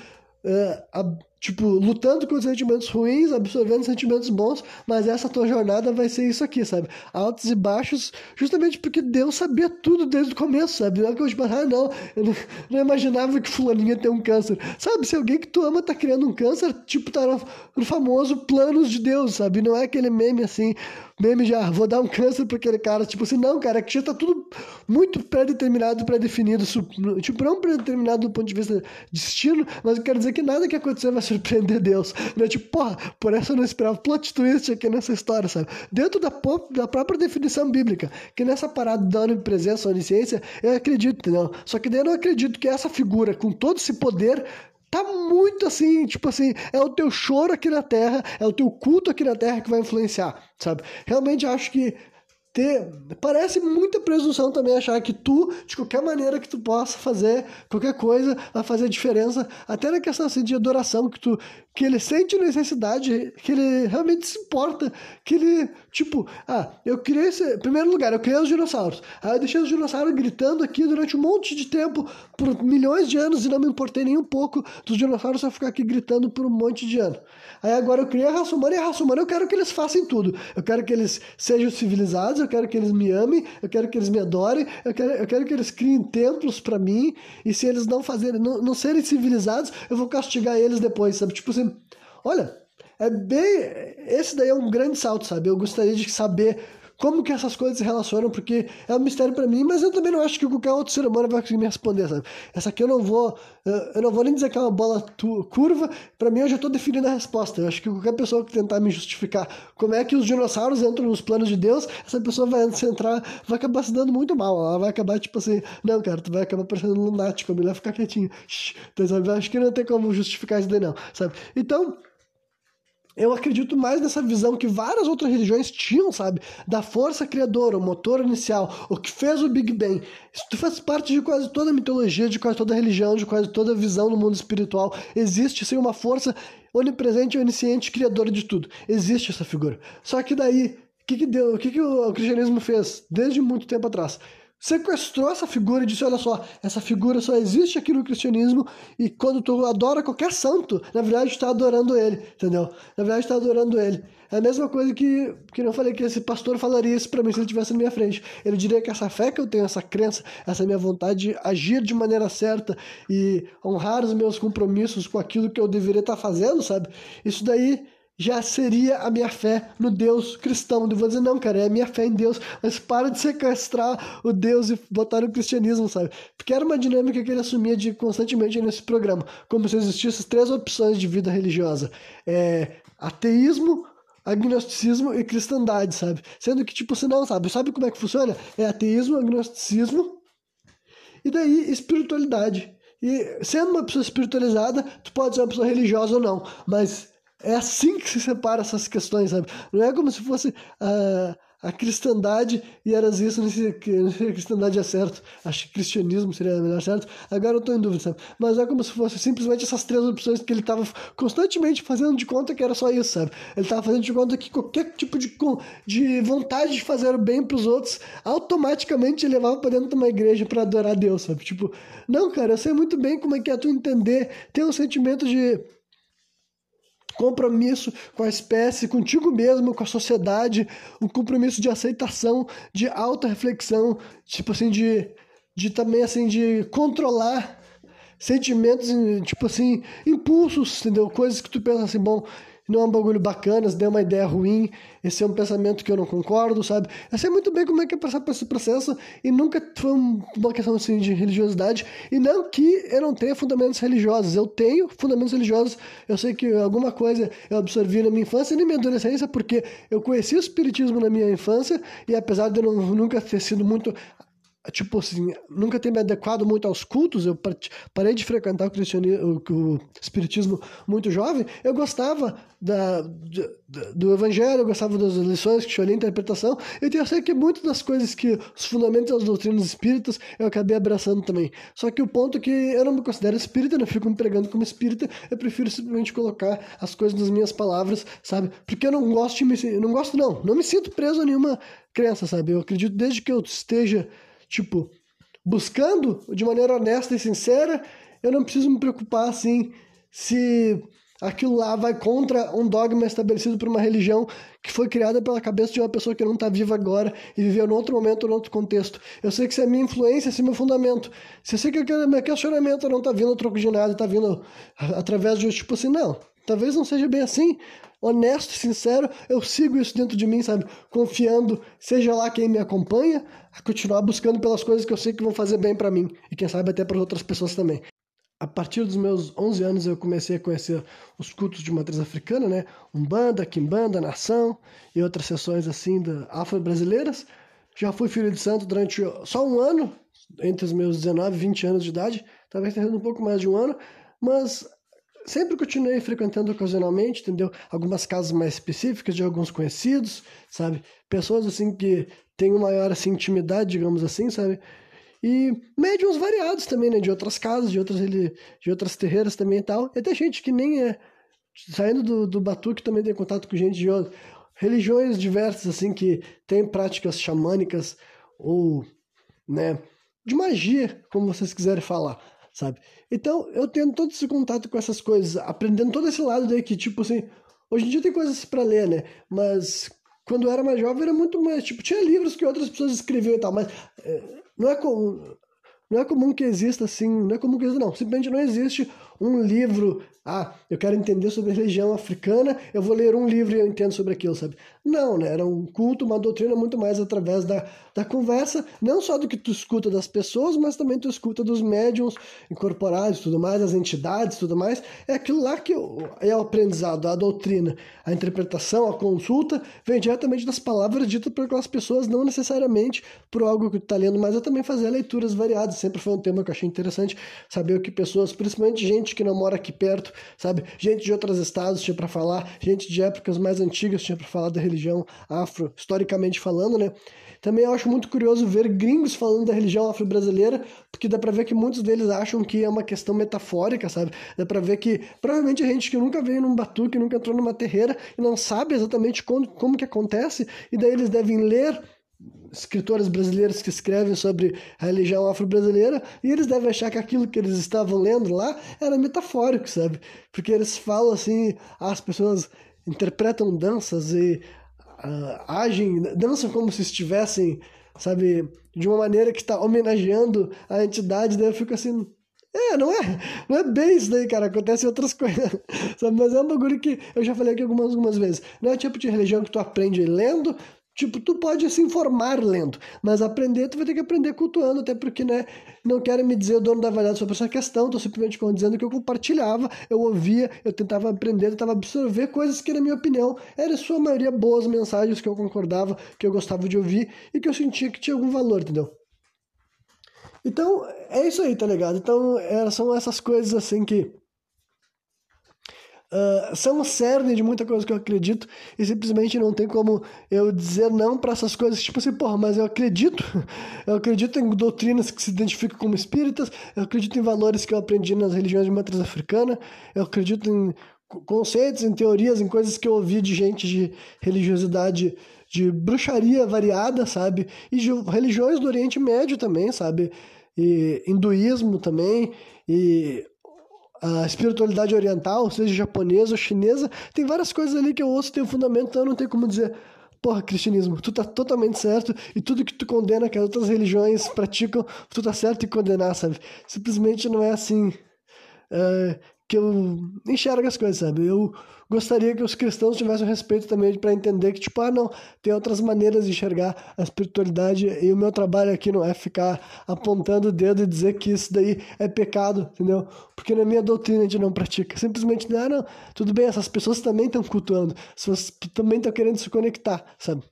Uh, a, tipo, lutando com os sentimentos ruins, absorvendo sentimentos bons, mas essa tua jornada vai ser isso aqui, sabe? Altos e baixos, justamente porque Deus sabia tudo desde o começo, sabe? Não é que eu tipo, ah, não, eu não, não imaginava que fulaninha ia ter um câncer. Sabe, se alguém que tu ama tá criando um câncer, tipo, tá no, no famoso planos de Deus, sabe? Não é aquele meme assim, meme já, vou dar um câncer pra aquele cara, tipo assim, não, cara, que já tá tudo muito pré-determinado, pré-definido, tipo, não pré-determinado do ponto de vista de destino, mas eu quero dizer que nada que acontecer vai ser surpreender Deus. Né? Tipo, porra, por essa eu não esperava plot twist aqui nessa história, sabe? Dentro da, da própria definição bíblica, que nessa parada da onipresença, onisciência, eu acredito, entendeu? Só que daí eu não acredito que essa figura, com todo esse poder, tá muito assim, tipo assim, é o teu choro aqui na terra, é o teu culto aqui na terra que vai influenciar, sabe? Realmente acho que ter. Parece muita presunção também achar que tu, de qualquer maneira que tu possa fazer qualquer coisa, vai fazer diferença. Até na questão assim, de adoração, que tu, que ele sente necessidade, que ele realmente se importa, que ele, tipo, ah, eu criei esse. Em primeiro lugar, eu criei os dinossauros. Aí eu deixei os dinossauros gritando aqui durante um monte de tempo, por milhões de anos, e não me importei nem um pouco dos dinossauros só ficar aqui gritando por um monte de anos. Aí agora eu criei a raça humana e a raça humana eu quero que eles façam tudo. Eu quero que eles sejam civilizados, eu quero que eles me amem, eu quero que eles me adorem, eu quero, eu quero que eles criem templos para mim, e se eles não fazerem, não, não serem civilizados, eu vou castigar eles depois, sabe? Tipo assim, olha, é bem. Esse daí é um grande salto, sabe? Eu gostaria de saber como que essas coisas se relacionam, porque é um mistério para mim, mas eu também não acho que qualquer outro ser humano vai conseguir me responder, sabe? Essa aqui eu não vou, eu não vou nem dizer que é uma bola curva, para mim eu já tô definindo a resposta. Eu acho que qualquer pessoa que tentar me justificar como é que os dinossauros entram nos planos de Deus, essa pessoa vai entrar, vai acabar se dando muito mal. Ela vai acabar tipo assim, não, cara, tu vai acabar parecendo um lunático, melhor ficar quietinho. Então, sabe? Eu acho que não tem como justificar isso daí não, sabe? Então, eu acredito mais nessa visão que várias outras religiões tinham, sabe? Da força criadora, o motor inicial, o que fez o Big Bang. Isso faz parte de quase toda a mitologia, de quase toda a religião, de quase toda a visão do mundo espiritual. Existe, sim, uma força onipresente, onisciente, criadora de tudo. Existe essa figura. Só que daí, o que, que deu? O que, que o cristianismo fez desde muito tempo atrás? Sequestrou essa figura e disse: olha só, essa figura só existe aqui no cristianismo e quando tu adora qualquer santo, na verdade está adorando ele, entendeu? Na verdade está adorando ele. É a mesma coisa que, que eu falei que esse pastor falaria isso para mim se ele estivesse na minha frente. Ele diria que essa fé que eu tenho, essa crença, essa minha vontade de agir de maneira certa e honrar os meus compromissos com aquilo que eu deveria estar fazendo, sabe? Isso daí já seria a minha fé no Deus cristão. Eu vou dizer, não, cara, é a minha fé em Deus, mas para de sequestrar o Deus e botar no cristianismo, sabe? Porque era uma dinâmica que ele assumia de constantemente nesse programa, como se existissem três opções de vida religiosa: é, ateísmo, agnosticismo e cristandade, sabe? Sendo que, tipo, você não sabe, sabe como é que funciona? É ateísmo, agnosticismo e daí espiritualidade. E sendo uma pessoa espiritualizada, tu pode ser uma pessoa religiosa ou não, mas é assim que se separa essas questões, sabe? Não é como se fosse a, a cristandade e eras isso, nesse, a cristandade é certo. Acho que cristianismo seria melhor certo. Agora eu estou em dúvida, sabe? Mas é como se fosse simplesmente essas três opções que ele estava constantemente fazendo de conta que era só isso, sabe? Ele estava fazendo de conta que qualquer tipo de, de vontade de fazer o bem para os outros automaticamente levava para dentro de uma igreja para adorar Deus, sabe? Tipo, não, cara, eu sei muito bem como é que é tu entender, ter um sentimento de compromisso com a espécie, contigo mesmo, com a sociedade, um compromisso de aceitação, de auto-reflexão, tipo assim, de, de também assim, de controlar sentimentos, tipo assim, impulsos, entendeu? Coisas que tu pensa assim, bom, não é um bagulho bacana, se der uma ideia ruim, esse é um pensamento que eu não concordo, sabe? Eu sei muito bem como é que é passar por esse processo e nunca foi uma questão assim de religiosidade. E não que eu não tenha fundamentos religiosos, eu tenho fundamentos religiosos. Eu sei que alguma coisa eu absorvi na minha infância e na minha adolescência, porque eu conheci o espiritismo na minha infância e apesar de eu não, nunca ter sido muito tipo assim, nunca ter me adequado muito aos cultos, eu parei de frequentar o, cristianismo, o espiritismo muito jovem, eu gostava da, do evangelho, eu gostava das lições que tinha interpretação, eu sei que muitas das coisas que os fundamentos das doutrinas espíritas eu acabei abraçando também. Só que o ponto é que eu não me considero espírita, não fico me pregando como espírita, eu prefiro simplesmente colocar as coisas nas minhas palavras, sabe? Porque eu não gosto de me, não gosto não, não me sinto preso a nenhuma crença, sabe? Eu acredito desde que eu esteja tipo, buscando de maneira honesta e sincera, eu não preciso me preocupar assim se aquilo lá vai contra um dogma estabelecido por uma religião que foi criada pela cabeça de uma pessoa que não está viva agora e viveu em outro momento, em outro contexto. Eu sei que se é minha influência, se é meu fundamento, se eu sei que o meu questionamento não está vindo troco de nada, está vindo através de tipo assim, não, talvez não seja bem assim, honesto, sincero, eu sigo isso dentro de mim, sabe? Confiando, seja lá quem me acompanha, a continuar buscando pelas coisas que eu sei que vão fazer bem para mim e quem sabe até para outras pessoas também. A partir dos meus 11 anos eu comecei a conhecer os cultos de matriz africana, né? Umbanda, Kimbanda, Nação e outras sessões assim da afro-brasileiras. Já fui filho de santo durante só um ano, entre os meus 19 e 20 anos de idade, talvez tenha sido um pouco mais de um ano, mas sempre continuei frequentando ocasionalmente, entendeu? Algumas casas mais específicas de alguns conhecidos, sabe? Pessoas assim que têm uma maior assim, intimidade, digamos assim, sabe? E médiums variados também, né? De outras casas, de outras, de outras terreiras também e tal. E até gente que nem é saindo do, do Batuque também tenho contato com gente de outras religiões diversas, assim, que têm práticas xamânicas ou, né, de magia, como vocês quiserem falar, sabe? Então, eu tenho todo esse contato com essas coisas, aprendendo todo esse lado daí que, tipo assim, hoje em dia tem coisas para ler, né? Mas quando eu era mais jovem era muito mais, tipo, tinha livros que outras pessoas escreviam e tal, mas é, não é comum, não é comum que exista assim, não é comum que exista, não, simplesmente não existe um livro ah, eu quero entender sobre a religião africana, eu vou ler um livro e eu entendo sobre aquilo, sabe? Não, né? Era um culto, uma doutrina muito mais através da, da conversa, não só do que tu escuta das pessoas, mas também tu escuta dos médiums incorporados tudo mais, as entidades tudo mais. É aquilo lá que é o aprendizado, a doutrina, a interpretação, a consulta, vem diretamente das palavras ditas por aquelas pessoas, não necessariamente por algo que tu tá lendo, mas eu também fazer leituras variadas. Sempre foi um tema que eu achei interessante, saber o que pessoas, principalmente gente que não mora aqui perto, sabe? Gente de outros estados tinha para falar, gente de épocas mais antigas tinha para falar da religião afro, historicamente falando, né? Também eu acho muito curioso ver gringos falando da religião afro-brasileira, porque dá pra ver que muitos deles acham que é uma questão metafórica, sabe? Dá pra ver que provavelmente a gente que nunca veio num batuque, nunca entrou numa terreira e não sabe exatamente como que acontece, e daí eles devem ler escritores brasileiros que escrevem sobre a religião afro-brasileira e eles devem achar que aquilo que eles estavam lendo lá era metafórico, sabe? Porque eles falam assim, as pessoas interpretam danças e uh, agem, dançam como se estivessem, sabe, de uma maneira que está homenageando a entidade, daí eu fico assim, é, não é, não é bem isso daí, cara. Acontece outras coisas. Sabe? Mas é um bagulho que eu já falei aqui algumas, algumas vezes. Não é o tipo de religião que tu aprende lendo, Tipo, tu pode se informar lendo, mas aprender tu vai ter que aprender cultuando, até porque, né, não quero me dizer o dono da verdade sobre essa questão, tô simplesmente dizendo que eu compartilhava, eu ouvia, eu tentava aprender, tentava absorver coisas que, na minha opinião, eram sua maioria boas mensagens que eu concordava, que eu gostava de ouvir e que eu sentia que tinha algum valor, entendeu? Então, é isso aí, tá ligado? Então, é, são essas coisas assim que uh, são o cerne de muita coisa que eu acredito e simplesmente não tem como eu dizer não para essas coisas. Tipo assim, porra, mas eu acredito. Eu acredito em doutrinas que se identificam como espíritas, eu acredito em valores que eu aprendi nas religiões de matriz africana, eu acredito em conceitos, em teorias, em coisas que eu ouvi de gente de religiosidade de bruxaria variada, sabe? E de religiões do Oriente Médio também, sabe? E hinduísmo também, e a espiritualidade oriental, seja japonesa ou chinesa, tem várias coisas ali que eu ouço tem um fundamento, então eu não tenho como dizer, porra, cristianismo, tu tá totalmente certo e tudo que tu condena que as outras religiões praticam, tu tá certo em condenar, sabe? Simplesmente não é assim uh, que eu enxergo as coisas, sabe? Eu gostaria que os cristãos tivessem respeito também para entender que, tipo, ah, não, tem outras maneiras de enxergar a espiritualidade e o meu trabalho aqui não é ficar apontando o dedo e dizer que isso daí é pecado, entendeu? Porque na minha doutrina a gente não pratica. Simplesmente, ah, não, tudo bem, essas pessoas também estão cultuando, as pessoas também estão querendo se conectar, sabe?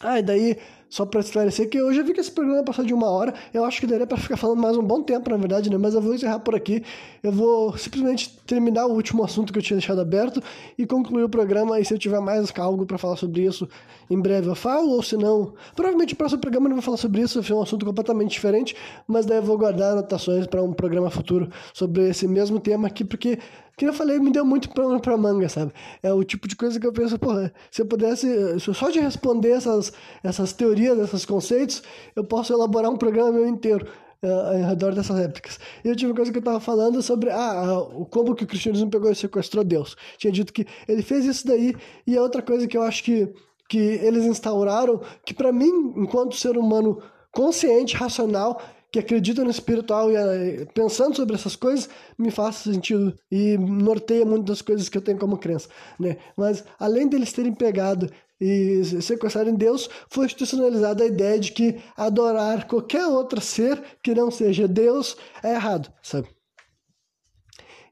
Ah, e daí só para esclarecer que eu já vi que esse programa passou de uma hora. Eu acho que daria para ficar falando mais um bom tempo, na verdade, né? Mas eu vou encerrar por aqui. Eu vou simplesmente terminar o último assunto que eu tinha deixado aberto e concluir o programa. E se eu tiver mais algo para falar sobre isso, em breve eu falo. Ou se não, provavelmente o próximo programa eu não vou falar sobre isso. Ser um assunto completamente diferente. Mas daí eu vou guardar anotações para um programa futuro sobre esse mesmo tema aqui, porque que eu falei, me deu muito pano pra manga, sabe? É o tipo de coisa que eu penso, porra, se eu pudesse, só de responder essas, essas teorias, esses conceitos, eu posso elaborar um programa meu inteiro. Uh, ao redor dessas épocas. E tive uma coisa que eu estava falando sobre ah, o como que o cristianismo pegou e sequestrou Deus. Tinha dito que ele fez isso daí, e é outra coisa que eu acho que, que eles instauraram, que para mim, enquanto ser humano consciente, racional, que acredita no espiritual e eh, pensando sobre essas coisas me faz sentido e norteia muitas das coisas que eu tenho como crença, né? Mas além deles terem pegado e sequestrarem Deus, foi institucionalizada a ideia de que adorar qualquer outro ser que não seja Deus é errado, sabe?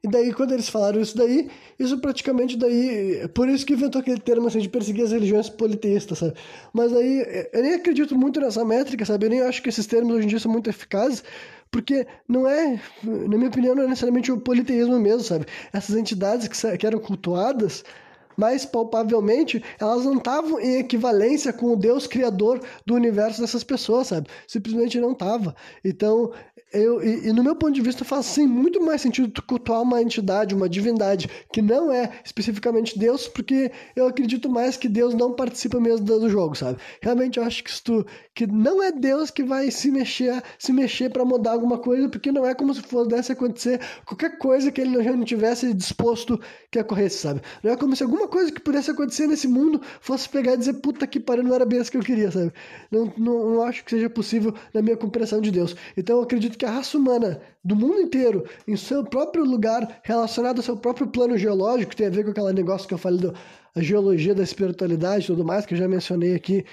E daí, quando eles falaram isso daí, isso praticamente daí... Por isso que inventou aquele termo assim, de perseguir as religiões politeístas, sabe? Mas aí, eu nem acredito muito nessa métrica, sabe? Eu nem acho que esses termos hoje em dia são muito eficazes, porque não é, na minha opinião, não é necessariamente o politeísmo mesmo, sabe? Essas entidades que, que eram cultuadas mais palpavelmente, elas não estavam em equivalência com o Deus criador do universo dessas pessoas, sabe? Simplesmente não estava. Então, eu, e, e, no meu ponto de vista faz sim muito mais sentido tu cultuar uma entidade, uma divindade, que não é especificamente Deus, porque eu acredito mais que Deus não participa mesmo do jogo, sabe? Realmente eu acho que tu, que não é Deus que vai se mexer, se mexer para mudar alguma coisa, porque não é como se pudesse acontecer qualquer coisa que ele não tivesse disposto que ocorresse, sabe? Não é como se alguma coisa que pudesse acontecer nesse mundo fosse pegar e dizer, puta que pariu, não era bem isso que eu queria, sabe? Não, não, não acho que seja possível na minha compreensão de Deus. Então eu acredito que a raça humana do mundo inteiro, em seu próprio lugar, relacionado ao seu próprio plano geológico, tem a ver com aquele negócio que eu falei da geologia da espiritualidade e tudo mais, que eu já mencionei aqui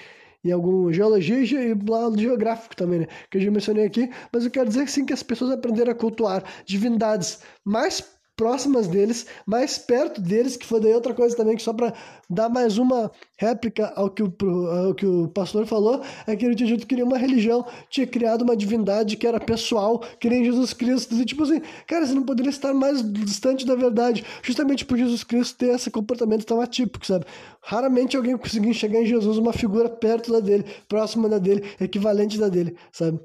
em algum geologia e lado geográfico também, né? Que eu já mencionei aqui, mas eu quero dizer sim que as pessoas aprenderam a cultuar divindades mais próximas deles, mais perto deles, que foi daí outra coisa também, que só para dar mais uma réplica ao que, o, ao que o pastor falou, é que ele tinha dito que queria uma religião, tinha criado uma divindade que era pessoal, que nem Jesus Cristo, e tipo assim, cara, você não poderia estar mais distante da verdade, justamente por Jesus Cristo ter esse comportamento tão atípico, sabe? Raramente alguém conseguia enxergar em Jesus uma figura perto da dele, próxima da dele, equivalente da dele, sabe?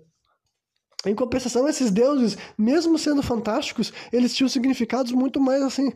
Em compensação, esses deuses, mesmo sendo fantásticos, eles tinham significados muito mais assim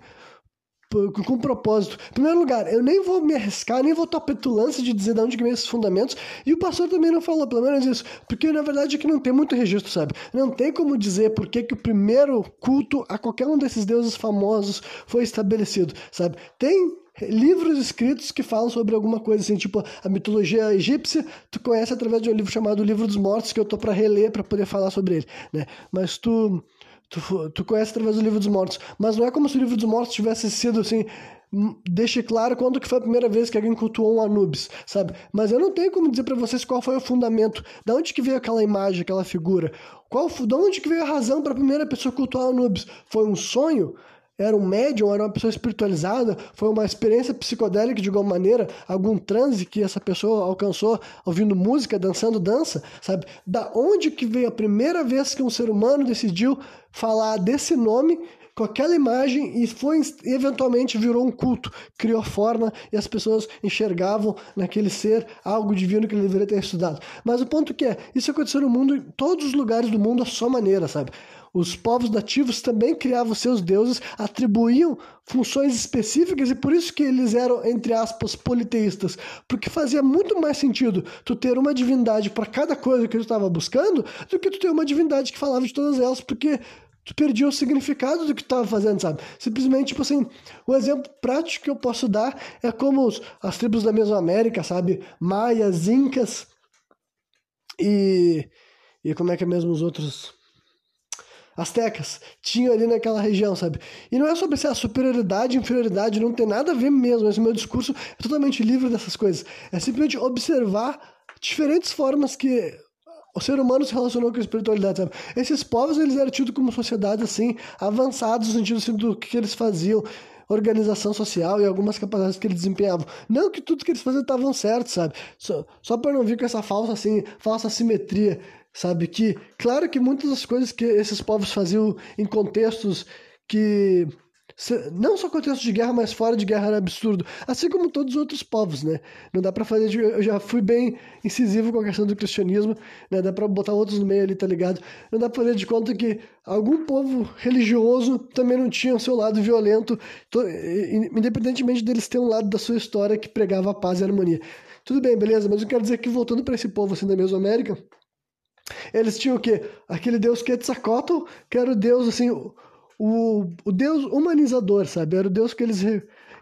com propósito. Em primeiro lugar, eu nem vou me arriscar, nem vou a petulância de dizer de onde vem esses fundamentos, e o pastor também não falou, pelo menos isso, porque na verdade é que não tem muito registro, sabe? Não tem como dizer por que, que o primeiro culto a qualquer um desses deuses famosos foi estabelecido, sabe? Tem livros escritos que falam sobre alguma coisa assim, tipo a mitologia egípcia, tu conhece através de um livro chamado Livro dos Mortos, que eu tô para reler para poder falar sobre ele, né? Mas tu, tu tu conhece através do Livro dos Mortos, mas não é como se o Livro dos Mortos tivesse sido assim, hum, deixe claro quando que foi a primeira vez que alguém cultuou um Anubis, sabe? Mas eu não tenho como dizer para vocês qual foi o fundamento, da onde que veio aquela imagem, aquela figura, qual, da onde que veio a razão para a primeira pessoa cultuar Anubis? Foi um sonho? Era um médium, era uma pessoa espiritualizada, foi uma experiência psicodélica de alguma maneira, algum transe que essa pessoa alcançou ouvindo música, dançando dança, sabe? Da onde que veio a primeira vez que um ser humano decidiu falar desse nome com aquela imagem e foi eventualmente virou um culto, criou forma e as pessoas enxergavam naquele ser algo divino que ele deveria ter estudado. Mas o ponto que é, isso aconteceu no mundo, em todos os lugares do mundo, a sua maneira, sabe? Os povos nativos também criavam seus deuses, atribuíam funções específicas e por isso que eles eram, entre aspas, politeístas. Porque fazia muito mais sentido tu ter uma divindade para cada coisa que tu estava buscando do que tu ter uma divindade que falava de todas elas, porque tu perdia o significado do que tu estava fazendo, sabe? Simplesmente, tipo assim, um exemplo prático que eu posso dar é como os, as tribos da Mesoamérica, sabe? Maias, Incas e. E como é que é mesmo os outros astecas tinham ali naquela região, sabe? E não é sobre se a superioridade inferioridade, não tem nada a ver mesmo. Esse meu discurso é totalmente livre dessas coisas. É simplesmente observar diferentes formas que o ser humano se relacionou com a espiritualidade, sabe? Esses povos, eles eram tidos como sociedade, assim, avançados no sentido assim, do que eles faziam, organização social e algumas capacidades que eles desempenhavam. Não que tudo que eles faziam estavam certo, sabe? Só, só para não vir com essa falsa, assim, falsa simetria sabe? Que, claro que muitas das coisas que esses povos faziam em contextos que não só contexto de guerra, mas fora de guerra era absurdo, assim como todos os outros povos, né? Não dá para fazer, eu já fui bem incisivo com a questão do cristianismo, né? Dá para botar outros no meio ali, tá ligado? Não dá para fazer de conta que algum povo religioso também não tinha o seu lado violento, independentemente deles terem um lado da sua história que pregava a paz e a harmonia. Tudo bem, beleza, mas eu quero dizer que voltando para esse povo assim da Mesoamérica, eles tinham o quê? Aquele deus Quetzalcoatl, que era o deus, assim, o, o deus humanizador, sabe? Era o deus que eles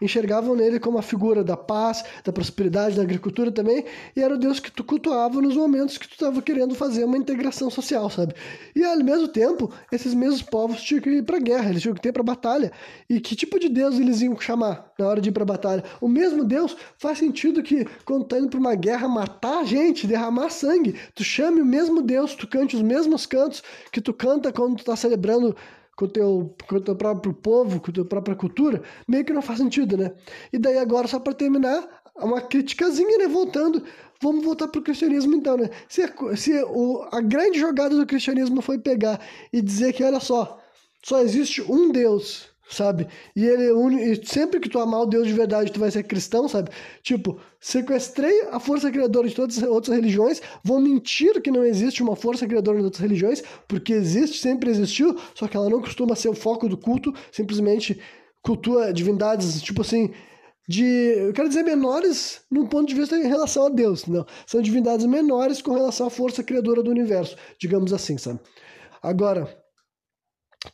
enxergavam nele como a figura da paz, da prosperidade, da agricultura também, e era o Deus que tu cultuava nos momentos que tu estava querendo fazer uma integração social, sabe? E ao mesmo tempo, esses mesmos povos tinham que ir para guerra, eles tinham que ir para batalha. E que tipo de Deus eles iam chamar na hora de ir para batalha? O mesmo Deus faz sentido que quando tá indo para uma guerra matar gente, derramar sangue, tu chame o mesmo Deus, tu cante os mesmos cantos que tu canta quando tu tá celebrando com o teu, com o teu próprio povo, com a tua própria cultura, meio que não faz sentido, né? E daí agora, só para terminar, uma criticazinha, né? Voltando, vamos voltar para o cristianismo então, né? Se, se o, a grande jogada do cristianismo foi pegar e dizer que, olha só, só existe um Deus sabe? E ele une, e sempre que tu amar o Deus de verdade, tu vai ser cristão, sabe? Tipo, sequestrei a força criadora de todas as outras religiões, vou mentir que não existe uma força criadora de outras religiões, porque existe, sempre existiu, só que ela não costuma ser o foco do culto, simplesmente cultua divindades, tipo assim, de, eu quero dizer, menores num ponto de vista em relação a Deus, não? São divindades menores com relação à força criadora do universo, digamos assim, sabe? Agora,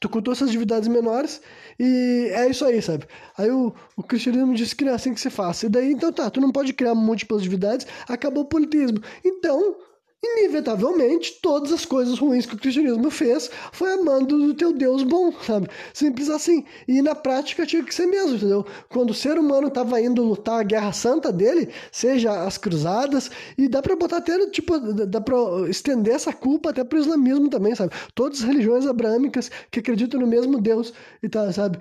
tu cultua essas divindades menores e é isso aí, sabe? Aí o, o cristianismo diz que não é assim que se faz. E daí, então tá, tu não pode criar múltiplas divindades, acabou o politismo. Então, inevitavelmente, todas as coisas ruins que o cristianismo fez foi amando o teu Deus bom, sabe? Simples assim. E na prática tinha que ser mesmo, entendeu? Quando o ser humano estava indo lutar a guerra santa dele, seja as cruzadas, e dá para botar até, tipo, dá pra estender essa culpa até pro islamismo também, sabe? Todas as religiões abrâmicas que acreditam no mesmo Deus, e tá, sabe?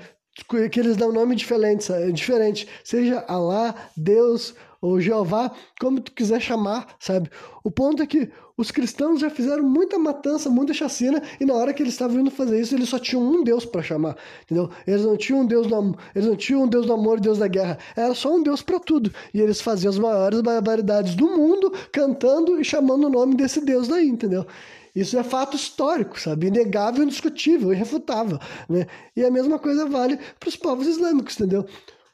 Que eles dão nome diferente, diferente. Seja Alá, Deus, ou Jeová, como tu quiser chamar, sabe? O ponto é que os cristãos já fizeram muita matança, muita chacina, e na hora que eles estavam indo fazer isso, eles só tinham um Deus para chamar, entendeu? Eles não tinham um Deus do eles não tinham um Deus do amor Deus da guerra, era só um Deus para tudo. E eles faziam as maiores barbaridades do mundo, cantando e chamando o nome desse Deus daí, entendeu? Isso é fato histórico, sabe? Inegável, indiscutível, irrefutável, né? E a mesma coisa vale para os povos islâmicos, entendeu?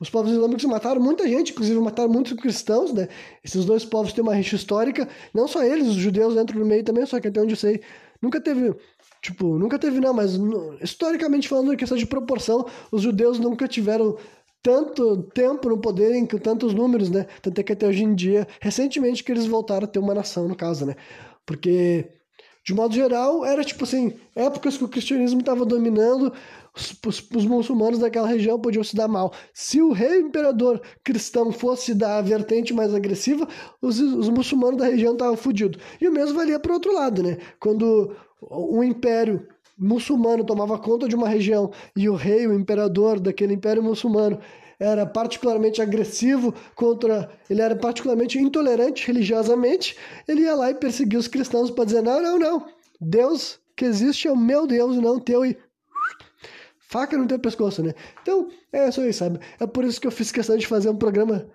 Os povos islâmicos mataram muita gente, inclusive mataram muitos cristãos, né? Esses dois povos têm uma rixa histórica, não só eles, os judeus entram no meio também, só que até onde eu sei, nunca teve, tipo, nunca teve não, mas historicamente falando, em questão de proporção, os judeus nunca tiveram tanto tempo no poder, em tantos números, né? Tanto é que até hoje em dia, recentemente que eles voltaram a ter uma nação, no caso, né? Porque de modo geral, era tipo assim, épocas que o cristianismo estava dominando, os, os, os, muçulmanos daquela região podiam se dar mal. Se o rei imperador cristão fosse da vertente mais agressiva, os, os muçulmanos da região estavam fodidos. E o mesmo valia para o outro lado, né? Quando o império muçulmano tomava conta de uma região e o rei, o imperador daquele império muçulmano, era particularmente agressivo contra. Ele era particularmente intolerante religiosamente. Ele ia lá e perseguia os cristãos para dizer: não, não, não. Deus que existe é o meu Deus, não teu. E faca no teu pescoço, né? Então, é isso aí, sabe? É por isso que eu fiz questão de fazer um programa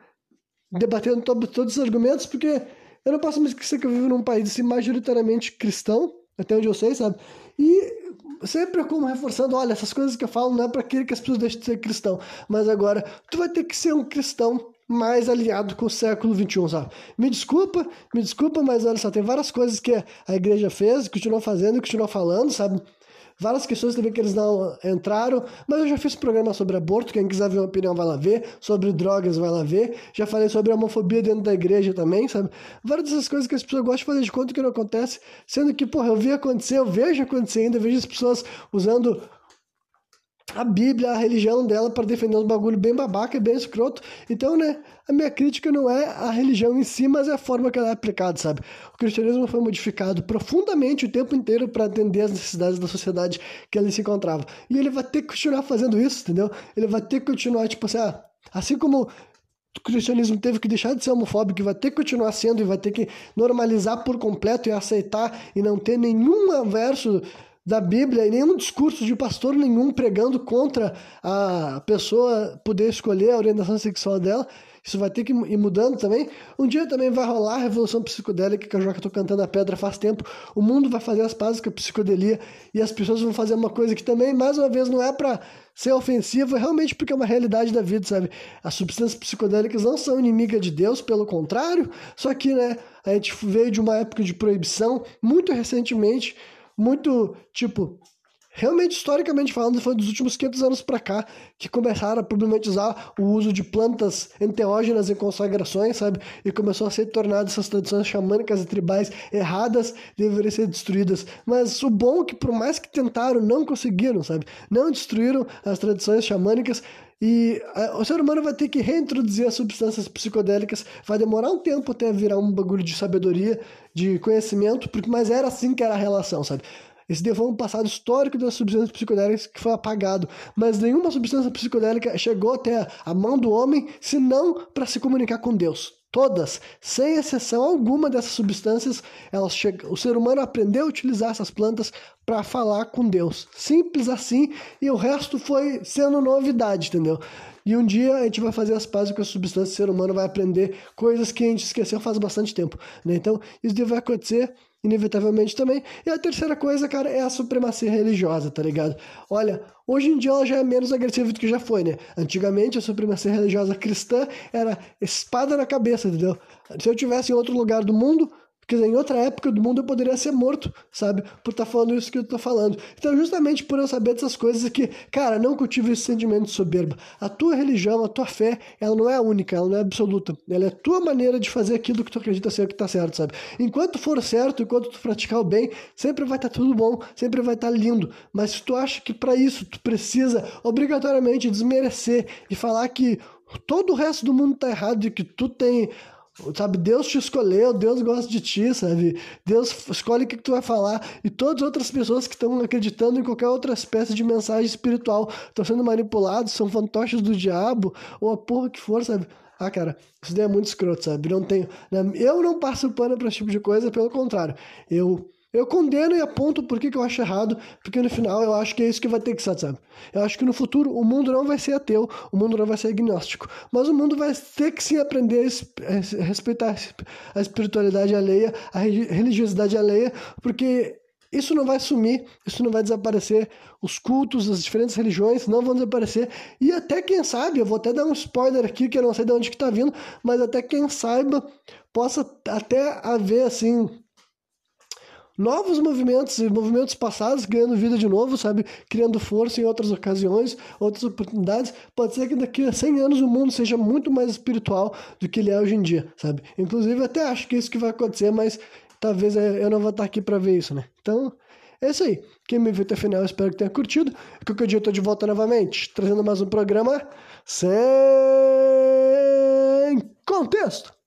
debatendo todos os argumentos, porque eu não posso me esquecer que eu vivo num país assim, majoritariamente cristão, até onde eu sei, sabe? E sempre como reforçando, olha, essas coisas que eu falo não é para que as pessoas deixem de ser cristão, mas agora tu vai ter que ser um cristão mais alinhado com o século XXI, sabe? Me desculpa, me desculpa, mas olha só, tem várias coisas que a igreja fez, continuou fazendo continuou falando, sabe? Várias questões também que eles não entraram, mas eu já fiz programa sobre aborto, quem quiser ver uma opinião vai lá ver, sobre drogas vai lá ver, já falei sobre homofobia dentro da igreja também, sabe? Várias dessas coisas que as pessoas gostam de fazer de conta que não acontece, sendo que, porra, eu vi acontecer, eu vejo acontecer ainda, vejo as pessoas usando a Bíblia, a religião dela para defender uns bagulho bem babaca e bem escroto. Então, né, a minha crítica não é a religião em si, mas é a forma que ela é aplicada, sabe? O cristianismo foi modificado profundamente o tempo inteiro para atender as necessidades da sociedade que ele se encontrava. E ele vai ter que continuar fazendo isso, entendeu? Ele vai ter que continuar, tipo assim, ah, assim como o cristianismo teve que deixar de ser homofóbico, vai ter que continuar sendo e vai ter que normalizar por completo e aceitar e não ter nenhum verso da Bíblia e nenhum discurso de pastor nenhum pregando contra a pessoa poder escolher a orientação sexual dela. Isso vai ter que ir mudando também. Um dia também vai rolar a revolução psicodélica, que eu já estou cantando a pedra faz tempo. O mundo vai fazer as pazes com a psicodelia e as pessoas vão fazer uma coisa que também, mais uma vez, não é para ser ofensivo, é realmente porque é uma realidade da vida, sabe? As substâncias psicodélicas não são inimigas de Deus, pelo contrário. Só que, né, a gente veio de uma época de proibição, muito recentemente muito, tipo, realmente historicamente falando, foi dos últimos 500 anos para cá que começaram a problematizar o uso de plantas enteógenas em consagrações, sabe? E começou a ser tornado essas tradições xamânicas e tribais erradas deveriam ser destruídas. Mas o bom é que por mais que tentaram, não conseguiram, sabe? Não destruíram as tradições xamânicas e o ser humano vai ter que reintroduzir as substâncias psicodélicas, vai demorar um tempo até virar um bagulho de sabedoria, de conhecimento, porque mas era assim que era a relação, sabe? Esse deu um passado histórico das substâncias psicodélicas que foi apagado, mas nenhuma substância psicodélica chegou até a mão do homem senão para se comunicar com Deus. Todas, sem exceção alguma dessas substâncias, elas chegam, o ser humano aprendeu a utilizar essas plantas para falar com Deus. Simples assim, e o resto foi sendo novidade, entendeu? E um dia a gente vai fazer as pazes com a substância, o ser humano vai aprender coisas que a gente esqueceu faz bastante tempo, né? Então, isso vai acontecer inevitavelmente também. E a terceira coisa, cara, é a supremacia religiosa, tá ligado? Olha, hoje em dia ela já é menos agressiva do que já foi, né? Antigamente a supremacia religiosa cristã era espada na cabeça, entendeu? Se eu tivesse em outro lugar do mundo, Quer dizer, em outra época do mundo eu poderia ser morto, sabe? Por estar tá falando isso que eu tô falando. Então, justamente por eu saber dessas coisas aqui, cara, não cultive esse sentimento de soberba. A tua religião, a tua fé, ela não é única, ela não é absoluta. Ela é a tua maneira de fazer aquilo que tu acredita ser que tá certo, sabe? Enquanto for certo, enquanto tu praticar o bem, sempre vai estar tá tudo bom, sempre vai estar tá lindo. Mas se tu acha que para isso tu precisa obrigatoriamente desmerecer e falar que todo o resto do mundo tá errado e que tu tem Sabe, Deus te escolheu, Deus gosta de ti, sabe? Deus escolhe o que tu vai falar. E todas as outras pessoas que estão acreditando em qualquer outra espécie de mensagem espiritual estão sendo manipulados, são fantoches do diabo, ou a porra que for, sabe? Ah, cara, isso daí é muito escroto, sabe? Não tenho. Né? Eu não passo pano para esse tipo de coisa, pelo contrário. Eu eu condeno e aponto por que, eu acho errado, porque no final eu acho que é isso que vai ter que ser, sabe? Eu acho que no futuro o mundo não vai ser ateu, o mundo não vai ser agnóstico, mas o mundo vai ter que sim aprender a respeitar a espiritualidade alheia, a religiosidade alheia, porque isso não vai sumir, isso não vai desaparecer. Os cultos, as diferentes religiões não vão desaparecer. E até quem sabe, eu vou até dar um spoiler aqui que eu não sei de onde que tá vindo, mas até quem saiba possa até haver assim novos movimentos e movimentos passados ganhando vida de novo, sabe? Criando força em outras ocasiões, outras oportunidades. Pode ser que daqui a 100 anos o mundo seja muito mais espiritual do que ele é hoje em dia, sabe? Inclusive, até acho que é isso que vai acontecer, mas talvez eu não vou estar aqui para ver isso, né? Então, é isso aí. Quem me viu até o final, espero que tenha curtido. Qualquer dia eu tô de volta novamente, trazendo mais um programa sem contexto.